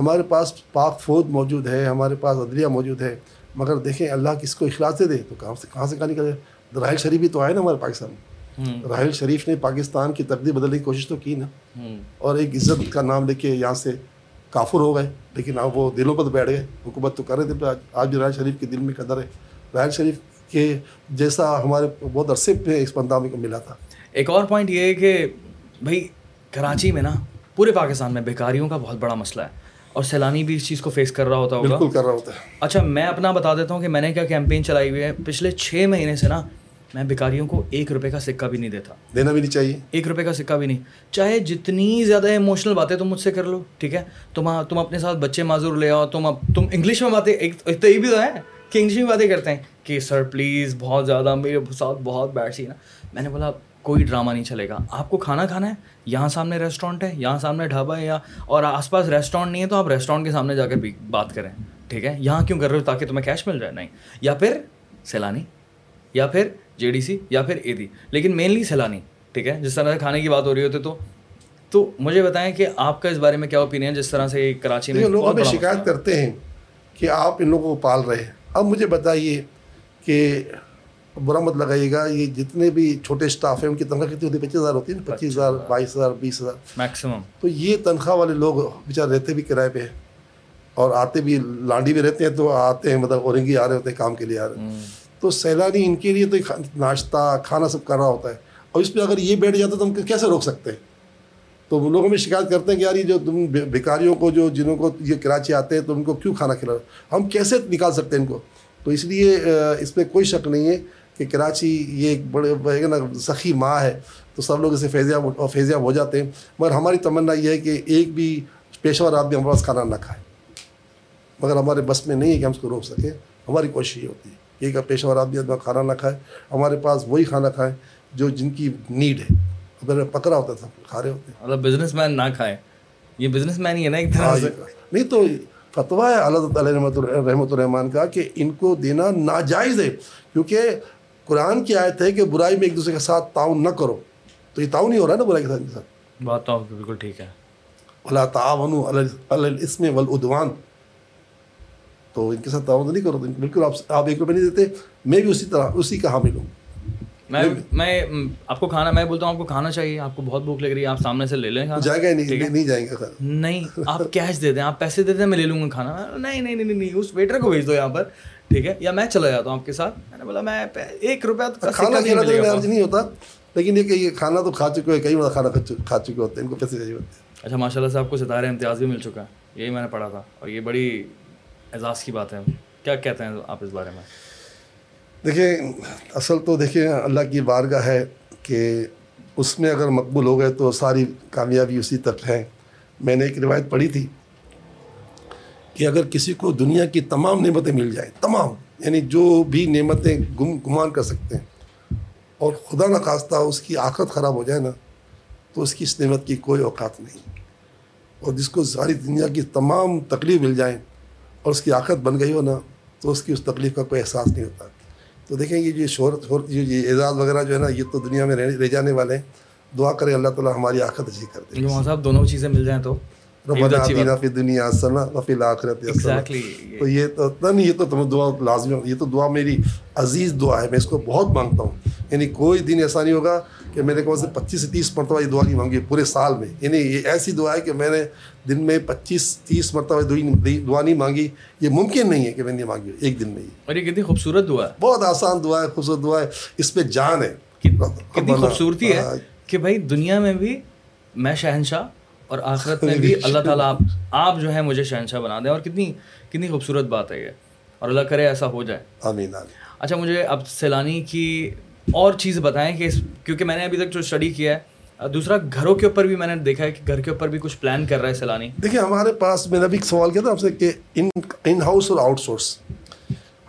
ہمارے پاس پاک فوج موجود ہے، ہمارے پاس عدلیہ موجود ہے، مگر دیکھیں اللہ کس کو اخلاص دے دے تو کہاں سے کہاں سے کہاں نکلے؟ درائل شریف بھی تو آئے نا ہمارے پاکستان میں۔ راہل شریف نے پاکستان کی تقدیر بدلنے کی کوشش تو کی نا۔ اور ایک عزت کا نام لے کے یہاں سے کافر ہو گئے لیکن اب وہ دلوں پر بیٹھ گئے۔ حکومت تو کر رہے تھے آج بھی راہل شریف کے دل میں قدر ہے۔ راہل شریف کے جیسا ہمارے بہت عرصے پہ اس بندہ کو ملا تھا۔ ایک اور پوائنٹ یہ ہے کہ بھائی کراچی میں نا پورے پاکستان میں بیکاریوں کا بہت بڑا مسئلہ ہے۔ اور سیلانی بھی اس چیز کو فیس کر رہا ہوتا ہوگا۔ بالکل کر رہا ہوتا ہے۔ اچھا میں اپنا بتا دیتا ہوں کہ میں نے کیا کیمپین چلائی ہوئی ہے؟ پچھلے چھ مہینے سے نا میں بیکاریوں کو ایک روپے کا سکہ بھی نہیں دیتا۔ دینا بھی نہیں چاہیے۔ ایک روپے کا سکہ بھی نہیں۔ چاہے جتنی زیادہ ایموشنل باتیں تم مجھ سے کر لو ٹھیک ہے؟ تم تم اپنے ساتھ بچے معذور لے آؤ تم تم انگلش میں باتیں ایک تو یہ بھی تو ہے کہ انگلش میں باتیں کرتے ہیں کہ سر پلیز بہت زیادہ میرے ساتھ بہت بیڈ سی نا میں نے بولا کوئی ڈرامہ نہیں چلے گا۔ آپ کو کھانا کھانا ہے؟ یہاں سامنے ریسٹورینٹ ہے یہاں سامنے ڈھابا ہے یا اور آس پاس ریسٹورینٹ نہیں ہے تو آپ ریسٹورینٹ کے سامنے جا کر بھی بات کریں۔ ٹھیک ہے؟ یہاں کیوں کر رہے ہو تاکہ تمہیں کیش مل جائے؟ نہیں۔ یا پھر سیلانی یا پھر جے ڈی سی یا پھر اے ڈی لیکن مینلی سیلانی ٹھیک ہے؟ جس طرح سے کھانے کی بات ہو رہی ہوتی تو تو مجھے بتائیں کہ آپ کا اس بارے میں کیا اوپینین جس طرح سے کراچی میں لوگ ہمیں شکایت کرتے ہیں کہ آپ ان لوگوں کو پال رہے ہیں۔ اب مجھے بتائیے کہ برا مت لگائیے گا یہ جتنے بھی چھوٹے اسٹاف ہیں ان کی تنخواہ کتنی ہوتی ہے؟ پچیس ہزار ہوتی ہے نا؟ پچیس ہزار بائیس ہزار بیس ہزار۔ میکسیمم تو یہ تنخواہ والے لوگ بیچار رہتے بھی کرائے پہ اور آتے بھی لانڈی میں رہتے ہیں تو آتے ہیں مطلب اورنگی آ رہے ہوتے ہیں کام کے لیے آ رہے ہیں۔ تو سیلانی ان کے لیے تو ناشتہ، کھانا سب کر رہا ہوتا ہے۔ اور اس پہ اگر یہ بیٹھ جاتا تو ہم کیسے روک سکتے؟ ہیں تو وہ لوگ ہمیں شکایت کرتے ہیں کہ یار یہ جو تم بیکاریوں کو جو جنہوں کو یہ کراچی آتے ہیں تو ان کو کیوں کھانا کھلا ہم کیسے نکال سکتے ہیں ان کو؟ تو اس لیے اس پہ کوئی شک نہیں ہے کہ کراچی یہ ایک بڑے نا، سخی ماں ہے۔ تو سب لوگ اسے فیضیاب فیضیاب ہو جاتے ہیں۔ مگر ہماری تمنا یہ ہے کہ ایک بھی پیشہ ور آدمی ہمارے پاس کھانا نہ کھائے۔ مگر ہمارے بس میں نہیں ہے کہ ہم اس کو روک سکیں۔ ہماری کوشش یہ ہوتی ہے۔ کہ ایک پیشہ ور آدمی کھانا نہ کھائے۔ ہمارے پاس وہی کھانا کھائیں جو جن کی نیڈ ہے۔ اگر پکڑا ہوتا تھا کھا رہے ہوتے مطلب بزنس مین نہ کھائے۔ یہ بزنس مین ہی ہے نا ایک طرح سے۔ نہیں تو فتویٰ ہے اللہ تعالیٰ رحمۃ رحمۃ الرحمان کا کہ ان کو دینا ناجائز ہے۔ کیونکہ قرآن کی آیت ہے کہ برائی میں ایک دوسرے کے ساتھ تعاون نہ کرو۔ تو یہ تعاون ہی ہو رہا ہے نا برائی کے ساتھ بات بالکل ٹھیک ہے۔ اللہ تعاون الاسم والعدوان۔ تو ان کے ساتھ تعاون نہیں کرو بالکل آپ آپ ایک روپے نہیں دیتے میں بھی اسی طرح اسی کا حامل ہوں۔ میں میں آپ کو کھانا میں بولتا ہوں آپ کو کھانا چاہیے آپ کو بہت بھوک لگ رہی ہے آپ سامنے سے لے لیں جائے گا نہیں نہیں جائیں گے نہیں آپ کیش دے دیں آپ پیسے دے دیں میں لے لوں گا کھانا۔ نہیں نہیں نہیں نہیں اس ویٹر کو بھیج دو یہاں پر ٹھیک ہے؟ یا میں چلا جاتا ہوں آپ کے ساتھ۔ میں نے بولا میں ایک روپیہ کھانا نہیں ہوتا لیکن یہ کہ یہ کھانا تو کھا چکے ہیں کئی بار کھانا کھا چکے ہوتے ہیں ان کو پیسے چاہیے ہوتے ہیں۔ اچھا ماشاء اللہ سے آپ کو ستارے امتیاز بھی مل چکا ہے یہی میں نے پڑھا تھا اور یہ بڑی اعزاز کی بات ہے کیا کہتے ہیں آپ اس بارے میں؟ دیکھیں، اصل تو دیکھیں، اللہ کی بارگاہ ہے کہ اس میں اگر مقبول ہو گئے تو ساری کامیابی اسی تک ہے میں نے ایک روایت پڑھی تھی کہ اگر کسی کو دنیا کی تمام نعمتیں مل جائیں، تمام یعنی جو بھی نعمتیں گم، گمان کر سکتے ہیں اور خدا نخواستہ اس کی آخرت خراب ہو جائے نا، تو اس کی اس نعمت کی کوئی اوقات نہیں۔ اور جس کو ساری دنیا کی تمام تکلیف مل جائیں اور اس کی آخرت بن گئی ہو نا تو اس کی اس تکلیف کا کوئی احساس نہیں ہوتا۔ تو دیکھیں یہ جو شہرت یہ اعزاز وغیرہ جو ہے نا یہ تو دنیا میں رہ جانے والے ہیں۔ دعا کریں اللہ تعالیٰ ہماری آخرت اچھی کر دیں صاحب دونوں چیزیں مل جائیں تو۔ ربنا فی دنیا وفی تو یہ تو نہیں یہ تو تم دعا لازمی یہ تو دعا میری عزیز دعا ہے۔ میں اس کو بہت مانگتا ہوں۔ یعنی کوئی دن ایسا نہیں ہوگا کہ میں نے کم سے پچیس سے تیس مرتبہ یہ دعا نہیں مانگی پورے سال میں۔ یعنی یہ ایسی دعا ہے کہ میں نے دن میں پچیس تیس مرتبہ دعا نہیں مانگی۔ یہ ممکن نہیں ہے کہ میں نے مانگی ایک دن میں ہی۔ اور یہ کتنی خوبصورت دعا ہے۔ بہت آسان دعا ہے خوبصورت دعا ہے۔ اس پہ جان ہے۔ کتنی خوبصورتی ہے کہ بھائی دنیا میں بھی میں شہنشاہ اور آخرت میں بھی *laughs* اللہ تعالیٰ آپ آپ جو ہے مجھے شہنشاہ بنا دیں۔ اور کتنی کتنی خوبصورت بات ہے یہ۔ اور اللہ کرے ایسا ہو جائے۔ آمین آمین۔ اچھا مجھے اب سیلانی کی اور چیز بتائیں کہ کیونکہ میں نے ابھی تک جو اسٹڈی کیا ہے، دوسرا گھروں کے اوپر بھی میں نے دیکھا ہے کہ گھر کے اوپر بھی کچھ پلان کر رہا ہے سیلانی۔ دیکھیے، ہمارے پاس میں نے ابھی ایک سوال کیا تھا آپ سے کہ ان ان ہاؤس اور آؤٹ سورس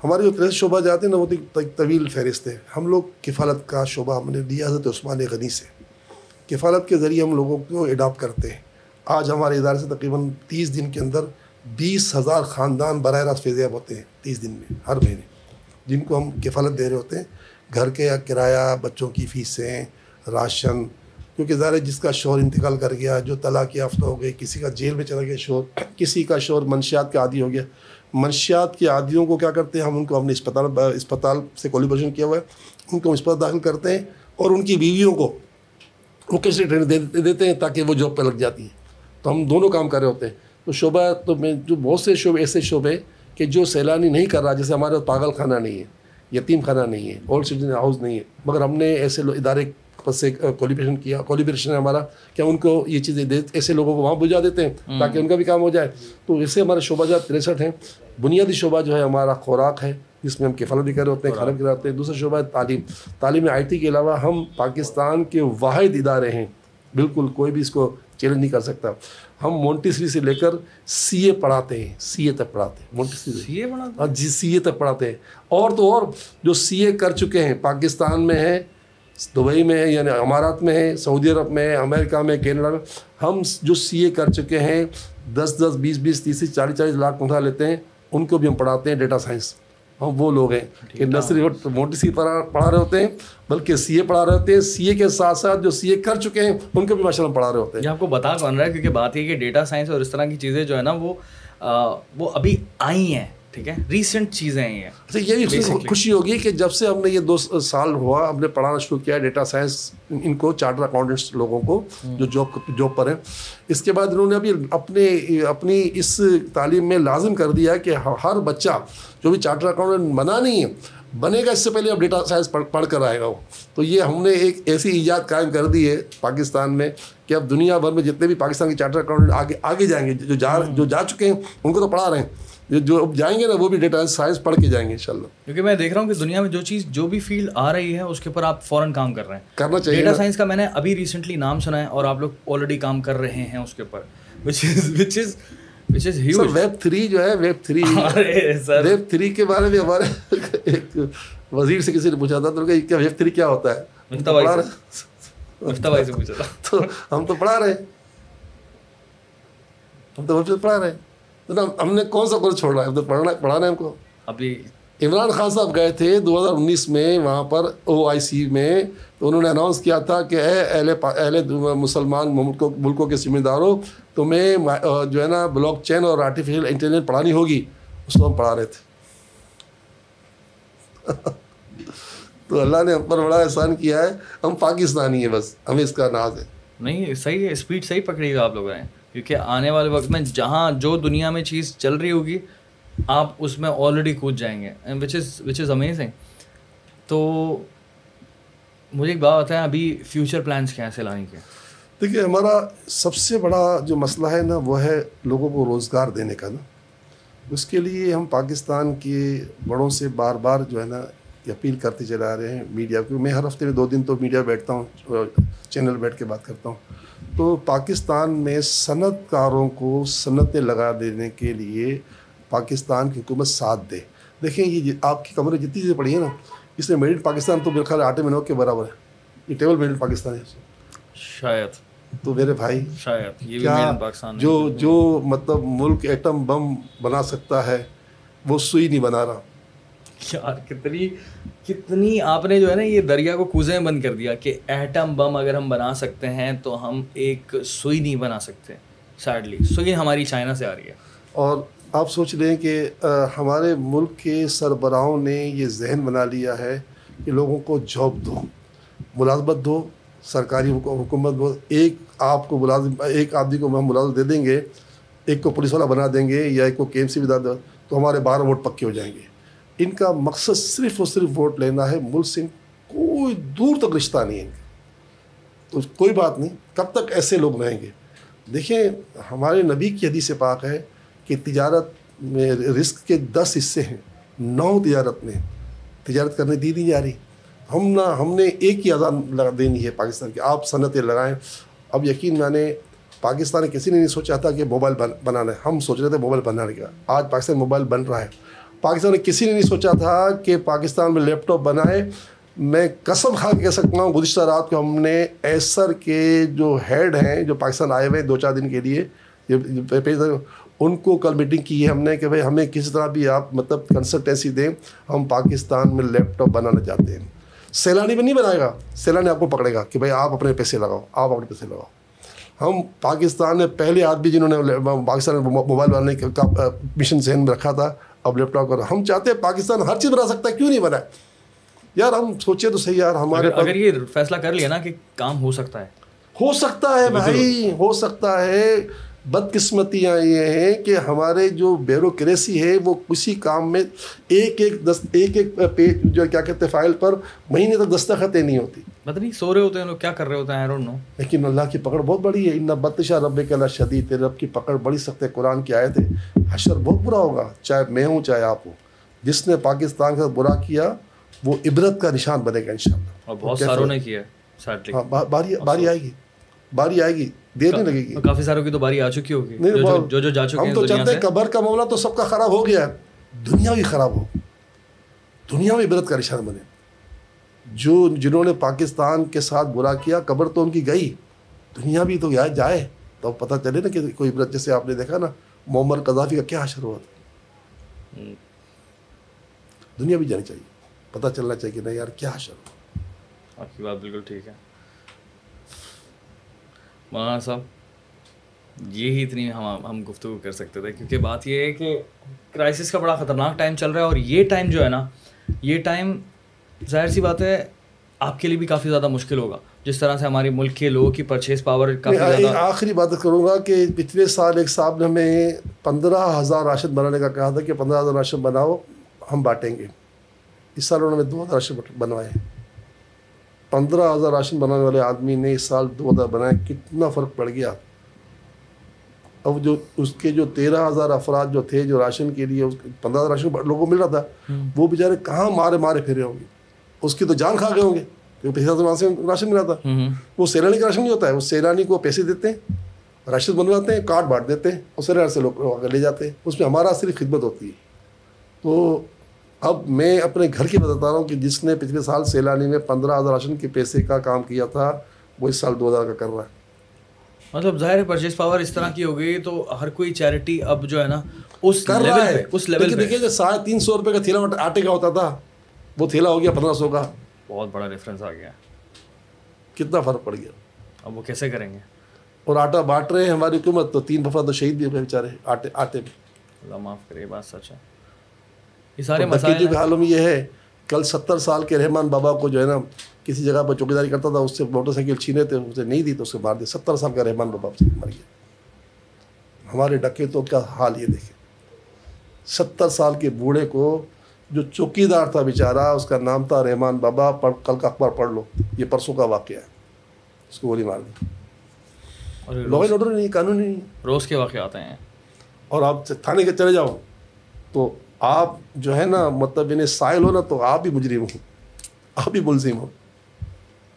ہمارے جو تریس شعبہ جاتے ہیں نا، وہ تو طویل فہرست ہے۔ ہم لوگ کفالت کا شعبہ، ہم نے لیا حضرت عثمان غنی سے۔ کفالت کے ذریعے ہم لوگوں کو اڈاپٹ کرتے ہیں۔ آج ہمارے ادارے سے تقریباً تیس دن کے اندر بیس ہزار خاندان براہ راست فیضیاب ہوتے ہیں تیس دن میں، ہر مہینے، جن کو ہم کفالت دے رہے ہوتے ہیں۔ گھر کے کرایہ، بچوں کی فیسیں، راشن، کیونکہ ظاہر جس کا شور انتقال کر گیا، جو طلاق یافتہ ہو گئے کسی کا جیل میں چلا گیا شور کسی کا شور منشیات کا عادی ہو گیا۔ منشیات کے عادیوں کو کیا کرتے ہیں؟ ہم ان کو ہم نے اسپتال اسپتال سے کولیبریشن کیا ہوا ہے۔ ان کو ہم اسپتال داخل کرتے ہیں اور ان کی بیویوں کو وہ کیسے ٹریننگ دیتے ہیں تاکہ وہ جاب پہ لگ جاتی ہیں۔ تو ہم دونوں کام کر رہے ہوتے ہیں۔ تو شعبہ، تو میں، جو بہت سے شعبے، ایسے شعبے کہ جو سیلانی نہیں کر رہا، جیسے ہمارے پاگل خانہ نہیں ہے۔ یتیم خانہ نہیں ہے اولڈ سٹیزن ہاؤس نہیں ہے۔ مگر ہم نے ایسے ادارے سے کولیبریشن کیا۔ کولیبریشن ہے ہمارا کہ ان کو یہ چیزیں دے ایسے لوگوں کو وہاں بجا دیتے ہیں تاکہ ان کا بھی کام ہو جائے۔ تو اسے ہمارے شعبہ جات تریسٹھ ہیں۔ بنیادی شعبہ جو ہے ہمارا خوراک ہے جس میں ہم کفالت بھی کر رہے ہوتے ہیں کھانا بھی کر رہے ہوتے ہیں۔ دوسرا شعبہ ہے تعلیم۔ تعلیم آئی ٹی کے علاوہ ہم پاکستان کے واحد ادارے ہیں۔ بالکل کوئی بھی اس کو چیلنج نہیں کر سکتا۔ ہم مونٹیسری سے لے کر سی اے پڑھاتے ہیں سی اے تک پڑھاتے ہیں مونٹیسری سی اے پڑھاتے ہاں جی سی اے تک پڑھاتے ہیں۔ اور تو اور جو سی اے کر چکے ہیں پاکستان میں ہے دبئی میں ہے یعنی امارات میں ہے سعودی عرب میں ہے امریکہ میں کینیڈا میں۔ ہم جو سی اے کر چکے ہیں دس دس بیس بیس تیس چالیس چالیس لاکھ تنخواہ لیتے ہیں ان کو بھی ہم پڑھاتے ہیں ڈیٹا سائنس۔ وہ لوگ ہیں کہ نہ صرف موٹی سی پڑھا پڑھا رہے ہوتے ہیں بلکہ سی اے پڑھا رہے ہوتے ہیں۔ سی اے کے ساتھ ساتھ جو سی اے کر چکے ہیں ان کو بھی ماشاء اللہ پڑھا رہے ہوتے ہیں۔ یہ آپ کو بتا کون رہا ہے؟ کیونکہ بات یہ کہ ڈیٹا سائنس اور اس طرح کی چیزیں جو ہے نا وہ وہ ابھی آئی ہیں۔ ٹھیک ہے؟ ریسنٹ چیزیں ہیں اچھا یہ بھی خوشی ہوگی کہ جب سے ہم نے یہ دو سال ہوا ہم نے پڑھانا شروع کیا ڈیٹا سائنس ان کو چارٹر اکاؤنٹنٹس لوگوں کو جو جاب جاب پر ہیں۔ اس کے بعد انہوں نے ابھی اپنے اپنی اس تعلیم میں لازم کر دیا کہ ہر بچہ جو بھی چارٹر اکاؤنٹنٹ بنا نہیں ہے بنے گا اس سے پہلے اب ڈیٹا سائنس پڑھ پڑھ کر آئے گا وہ۔ تو یہ ہم نے ایک ایسی ایجاد قائم کر دی ہے پاکستان میں کہ اب دنیا بھر میں جتنے بھی پاکستان کے چارٹر اکاؤنٹنٹ آگے آگے جائیں گے جو جا جو جا چکے ہیں ان کو تو پڑھا رہے ہیں۔ جو اب جائیں گے نا وہ بھی ڈیٹا سائنس پڑھ کے جائیں گے ان شاء اللہ کیونکہ میں دیکھ رہا ہوں کہ دنیا میں جو چیز جو بھی فیلڈ آ رہی ہے اس کے اوپر آپ فوراً کام کر رہے ہیں۔ کرنا چاہیے ڈیٹا سائنس کا میں نے ابھی ریسنٹلی نام سنا ہے اور آپ لوگ آلریڈی کام کر رہے ہیں اس کے اوپر۔ ویب تھری جو ہے ویب تھری ویب تھری کے بارے میں ہمارے ایک وزیر سے کسی نے پوچھا تھا تو کیا ویب تھری کیا ہوتا ہے؟ *laughs* تو ہم تو پڑھا رہے۔ ہم تو پڑھا رہے۔ ہیں ہم نے کون سا کورس چھوڑ رہا ہے پڑھنا پڑھانا ہے ہم کو۔ ابھی عمران خان صاحب گئے تھے دو ہزار انیس میں وہاں پر او آئی سی میں۔ تو انہوں نے اناؤنس کیا تھا کہ اے اہل اہل مسلمان ملکوں کے ذمہ داروں تمہیں جو ہے نا بلاک چین اور آرٹیفیشیل انٹیلیجنس پڑھانی ہوگی۔ اس کو ہم پڑھا رہے تھے۔ *laughs* تو اللہ نے ہم پر بڑا احسان کیا ہے۔ ہم پاکستانی ہیں بس ہمیں اس کا ناز ہے۔ نہیں صحیح ہے اسپیڈ صحیح پکڑی گا آپ لوگ ہیں کیونکہ آنے والے وقت میں جہاں جو دنیا میں چیز چل رہی ہوگی، آپ اس میں آلریڈی کود جائیں گے وچ از وچ از امیزنگ تو مجھے ایک بات بتائیں، ابھی فیوچر پلانس کیا ہیں سیلانی کے دیکھیے، ہمارا سب سے بڑا جو مسئلہ ہے نا، وہ ہے لوگوں کو روزگار دینے کا نا۔ اس کے لیے ہم پاکستان کے بڑوں سے بار بار جو ہے نا اپیل کرتے چلا رہے ہیں میڈیا کو۔ میں ہر ہفتے میں دو دن تو میڈیا بیٹھتا ہوں، چینل بیٹھ کے بات کرتا ہوں۔ تو پاکستان میں صنعت کاروں کو صنعتیں لگا دینے کے لیے پاکستان کی حکومت ساتھ دے۔ دیکھیں یہ آپ کی کمرے جتنی چیزیں پڑھی ہیں نا اس میں میڈ ان پاکستان تو میرے خیال آٹے میں نو کے برابر ہے۔ یہ ٹیبل میڈ ان پاکستان ہے۔ شاید۔ تو میرے بھائی شاید کیا جو جو مطلب ملک ایٹم بم بنا سکتا ہے وہ سوئی نہیں بنا رہا۔ یار، کتنی کتنی آپ نے جو ہے نا یہ دریا کو کوزیں بند کر دیا کہ ایٹم بم اگر ہم بنا سکتے ہیں تو ہم ایک سوئی نہیں بنا سکتے سیڈلی سوئی ہماری چائنا سے آ رہی ہے۔ اور آپ سوچ لیں کہ ہمارے ملک کے سربراہوں نے یہ ذہن بنا لیا ہے کہ لوگوں کو جاب دو، ملازمت دو، سرکاری حکومت دو۔ ایک آپ کو ملازم، ایک آدمی کو ہم ملازم دے دیں گے، ایک کو پولیس والا بنا دیں گے یا ایک کو کے ایم سی بھی دیں تو ہمارے بارہ ووٹ پکے ہو جائیں گے۔ ان کا مقصد صرف اور صرف ووٹ لینا ہے، ملک سے کوئی دور تک رشتہ نہیں ہے۔ ان کا تو کوئی بات نہیں، کب تک ایسے لوگ رہیں گے؟ دیکھیں، ہمارے نبی کی حدیث پاک ہے کہ تجارت میں رزق کے دس حصے ہیں، نو تجارت میں۔ تجارت کرنے دی نہیں جا رہی۔ ہم نہ، ہم نے ایک ہی آزاد لگا دینی ہے پاکستان کی۔ آپ صنعتیں لگائیں۔ اب یقین میں نے، پاکستان کسی نے نہیں سوچا تھا کہ موبائل بنانا ہے۔ ہم سوچ رہے تھے موبائل بنانے کا آج پاکستان موبائل بن رہا ہے۔ پاکستان میں کسی نے نہیں سوچا تھا کہ پاکستان میں لیپ ٹاپ بنائے۔ میں قسم کھا کے کہہ سکتا ہوں، گزشتہ رات کو ہم نے ایسر کے جو ہیڈ ہیں جو پاکستان آئے ہوئے دو چار دن کے لیے ان کو کل میٹنگ کی ہے ہم نے کہ بھائی ہمیں کسی طرح بھی آپ مطلب کنسلٹینسی دیں، ہم پاکستان میں لیپ ٹاپ بنانا چاہتے ہیں۔ سیلانی میں نہیں بنائے گا، سیلانی آپ کو پکڑے گا کہ بھائی آپ اپنے پیسے لگاؤ، آپ اپنے پیسے لگاؤ۔ ہم پاکستان میں پہلے آدمی جنہوں نے پاکستان میں موبائل بنانے کا مشن ذہن میں رکھا تھا اب لیپ ٹاپ کر ہم چاہتے ہیں پاکستان ہر چیز بنا سکتا ہے کیوں نہیں بنا؟ یار ہم سوچے تو صحیح یار ہمارے اگر, اگر یہ فیصلہ کر لیا نا کہ کام ہو سکتا ہے۔ ہو سکتا ہے بھائی ہو سکتا ہے۔ بدقسمتیاں یہ ہیں کہ ہمارے جو بیوروکریسی ہے وہ کسی کام میں ایک ایک دست ایک ایک پیج جو کیا کہتے ہیں فائل پر مہینے تک دستخطیں نہیں ہوتی۔ مطلب سو رہے ہوتے ہیں لوگ کیا کر رہے ہوتے ہیں؟ لیکن اللہ کی پکڑ بہت بڑی ہے۔ ان بتشا رب کے اللہ شدید رب کی پکڑ بڑی سخت ہے۔ قرآن کی آئے تھے حشر بہت برا ہوگا چاہے میں ہوں چاہے آپ ہوں۔ جس نے پاکستان کا برا کیا وہ عبرت کا نشان بنے گا ان اور بہت ساروں نے کیا ہاں، باری باری آئے گی۔ باری آئے گی۔ دیر نہیں لگے گی کافی ساروں کی تو باری آ چکی ہوگی۔ جو جو جا چکے ہم تو چاہتے ہیں قبر کا معاملہ تو سب کا خراب ہو گیا ہے۔ دنیا بھی خراب ہو۔ دنیا میں عبرت کا نشان بنے۔ جو جنہوں نے پاکستان کے ساتھ برا کیا قبر تو ان کی گئی۔ دنیا بھی تو جائے۔ تو اب پتہ چلے نا کہ کوئی عبرت جیسے آپ نے دیکھا نا محمد قذافی کا کیا حشر ہوا تھا۔ دنیا بھی جانی چاہیے۔ پتہ چلنا چاہیے کہ نہیں یار کیا حشر ہوا۔ آپ کی بات بالکل ٹھیک ہے۔ مولانا صاحب یہی اتنی ہم ہم گفتگو کر سکتے تھے کیونکہ بات یہ ہے کہ کرائسس کا بڑا خطرناک ٹائم چل رہا ہے اور یہ ٹائم جو ہے نا یہ ٹائم ظاہر سی بات ہے آپ کے لیے بھی کافی زیادہ مشکل ہوگا۔ جس طرح سے ہمارے ملک کے لوگوں کی پرچیز پاور کافی زیادہ آخری بات کروں گا کہ پچھلے سال ایک صاحب نے ہمیں پندرہ ہزار راشد بنانے کا کہا تھا کہ پندرہ ہزار راشد بناؤ ہم بانٹیں گے۔ اس سال انہوں نے دو ہزار راشد بنوائے۔ ہیں پندرہ ہزار راشن بنانے والے آدمی نے اس سال دو ہزار بنایا کتنا فرق پڑ گیا؟ اب جو اس کے جو تیرہ ہزار افراد جو تھے جو راشن کے لیے پندرہ ہزار راشن لوگوں کو مل رہا تھا وہ بیچارے کہاں مارے مارے پھیرے ہوں گے؟ اس کی تو جان کھا گئے ہوں گے کیونکہ پیسے وہاں سے راشن ملا تھا۔ وہ سیلانی کا راشن نہیں ہوتا ہے وہ سیلانی کو پیسے دیتے ہیں راشن بنواتے ہیں کارڈ بانٹ دیتے ہیں اور سیلانی سے لوگ لے جاتے ہیں اس میں ہمارا صرف خدمت ہوتی ہے۔ تو اب میں اپنے گھر کی بتاتا رہا ہوں کہ جس نے پچھلے سال سیلانی میں پندرہ ہزار راشن کے پیسے کا کام کیا تھا وہ اس سال دو ہزار کا کر رہا ہے۔ مطلب ظاہر ہے پرچیز پاور اس طرح کی ہو گئی تو ہر کوئی چیریٹی اب جو ہے نا اس کر رہا ہے۔ اس لیول پہ۔ دیکھیے کہ ساڑھے تین سو روپے کا تھیلا آٹے کا ہوتا تھا وہ تھیلا ہو گیا پندرہ سو کا۔ بہت بڑا ڈفرینس آ گیا۔ کتنا فرق پڑ گیا؟ اب وہ کیسے کریں گے؟ اور آٹا بانٹ رہے ہیں ہماری حکومت تو تین دفعہ تو شہید بھی ہو گئے بیچارے آٹے آٹے میں۔ اللہ معاف کرے بات سچ ہے۔ یہ سارے مسائل عالم یہ ہے کل ستر سال کے رحمان بابا کو جو ہے نا کسی جگہ پر چوکیداری کرتا تھا اس سے موٹر سائیکل چھینے تھے اسے نہیں دی تو اسے مار دیا ستر سال کا رحمان بابا اسے مر گیا۔ ہمارے ڈکے تو کیا حال یہ دیکھے ستر سال کے بوڑھے کو جو چوکی دار تھا بیچارہ اس کا نام تھا رحمان بابا پڑھ کل کا اخبار پڑھ لو یہ پرسوں کا واقعہ ہے۔ اس کو گولی مار دی۔ لا اینڈ آرڈر نہیں قانون نہیں۔ روز کے واقعات ہیں۔ اور آپ تھانے کے چلے جاؤ تو آپ جو ہے نا مطلب انہیں سائل ہو نا تو آپ بھی مجرم ہو آپ بھی ملزم ہو۔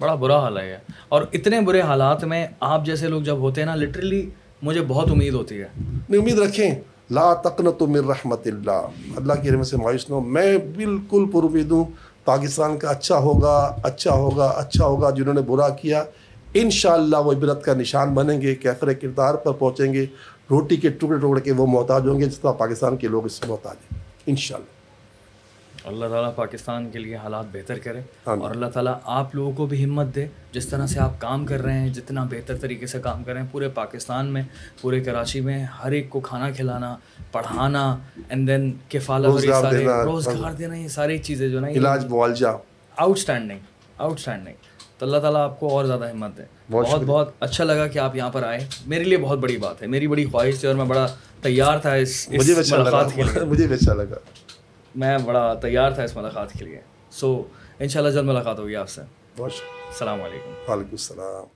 بڑا برا حال ہے اور اتنے برے حالات میں آپ جیسے لوگ جب ہوتے ہیں نا لٹرلی مجھے بہت امید ہوتی ہے۔ نہیں امید رکھیں لا تقن تو مر رحمت اللہ۔ اللہ کی رحمت سے مایوس نہ ہو۔ میں بالکل پر امید ہوں پاکستان کا اچھا ہوگا اچھا ہوگا اچھا ہوگا جنہوں نے برا کیا۔ ان شاء اللہ وہ عبرت کا نشان بنیں گے کیفر کردار پر پہنچیں گے۔ روٹی کے ٹکڑے ٹکڑے کے وہ محتاج ہوں گے جس طرح پاکستان کے لوگ اس سے محتاج ہیں۔ انشاءاللہ۔ اللہ تعالیٰ پاکستان کے لیے حالات بہتر کرے اور اللہ تعالیٰ آپ لوگوں کو بھی ہمت دے جس طرح سے آپ کام کر رہے ہیں جتنا بہتر طریقے سے کام کر رہے ہیں پورے پاکستان میں پورے کراچی میں ہر ایک کو کھانا کھلانا پڑھانا اینڈ دین کفالہ روزگار دینا یہ ساری چیزیں جو نا علاج معالجہ آؤٹ اسٹینڈنگ آؤٹ اسٹینڈنگ تو اللہ تعالیٰ آپ کو اور زیادہ ہمت دے۔ بہت بہت اچھا لگا کہ آپ یہاں پر آئے۔ میرے لیے بہت بڑی بات ہے میری بڑی خواہش تھی اور میں بڑا تیار تھا اس مجھے بھی اچھا ملاقات کے لیے۔ مجھے بھی اچھا لگا۔ میں بڑا تیار تھا اس ملاقات کے لیے۔ سو ان شاء اللہ جلد ملاقات ہوگی آپ سے۔ بہت السلام علیکم۔ وعلیکم السلام۔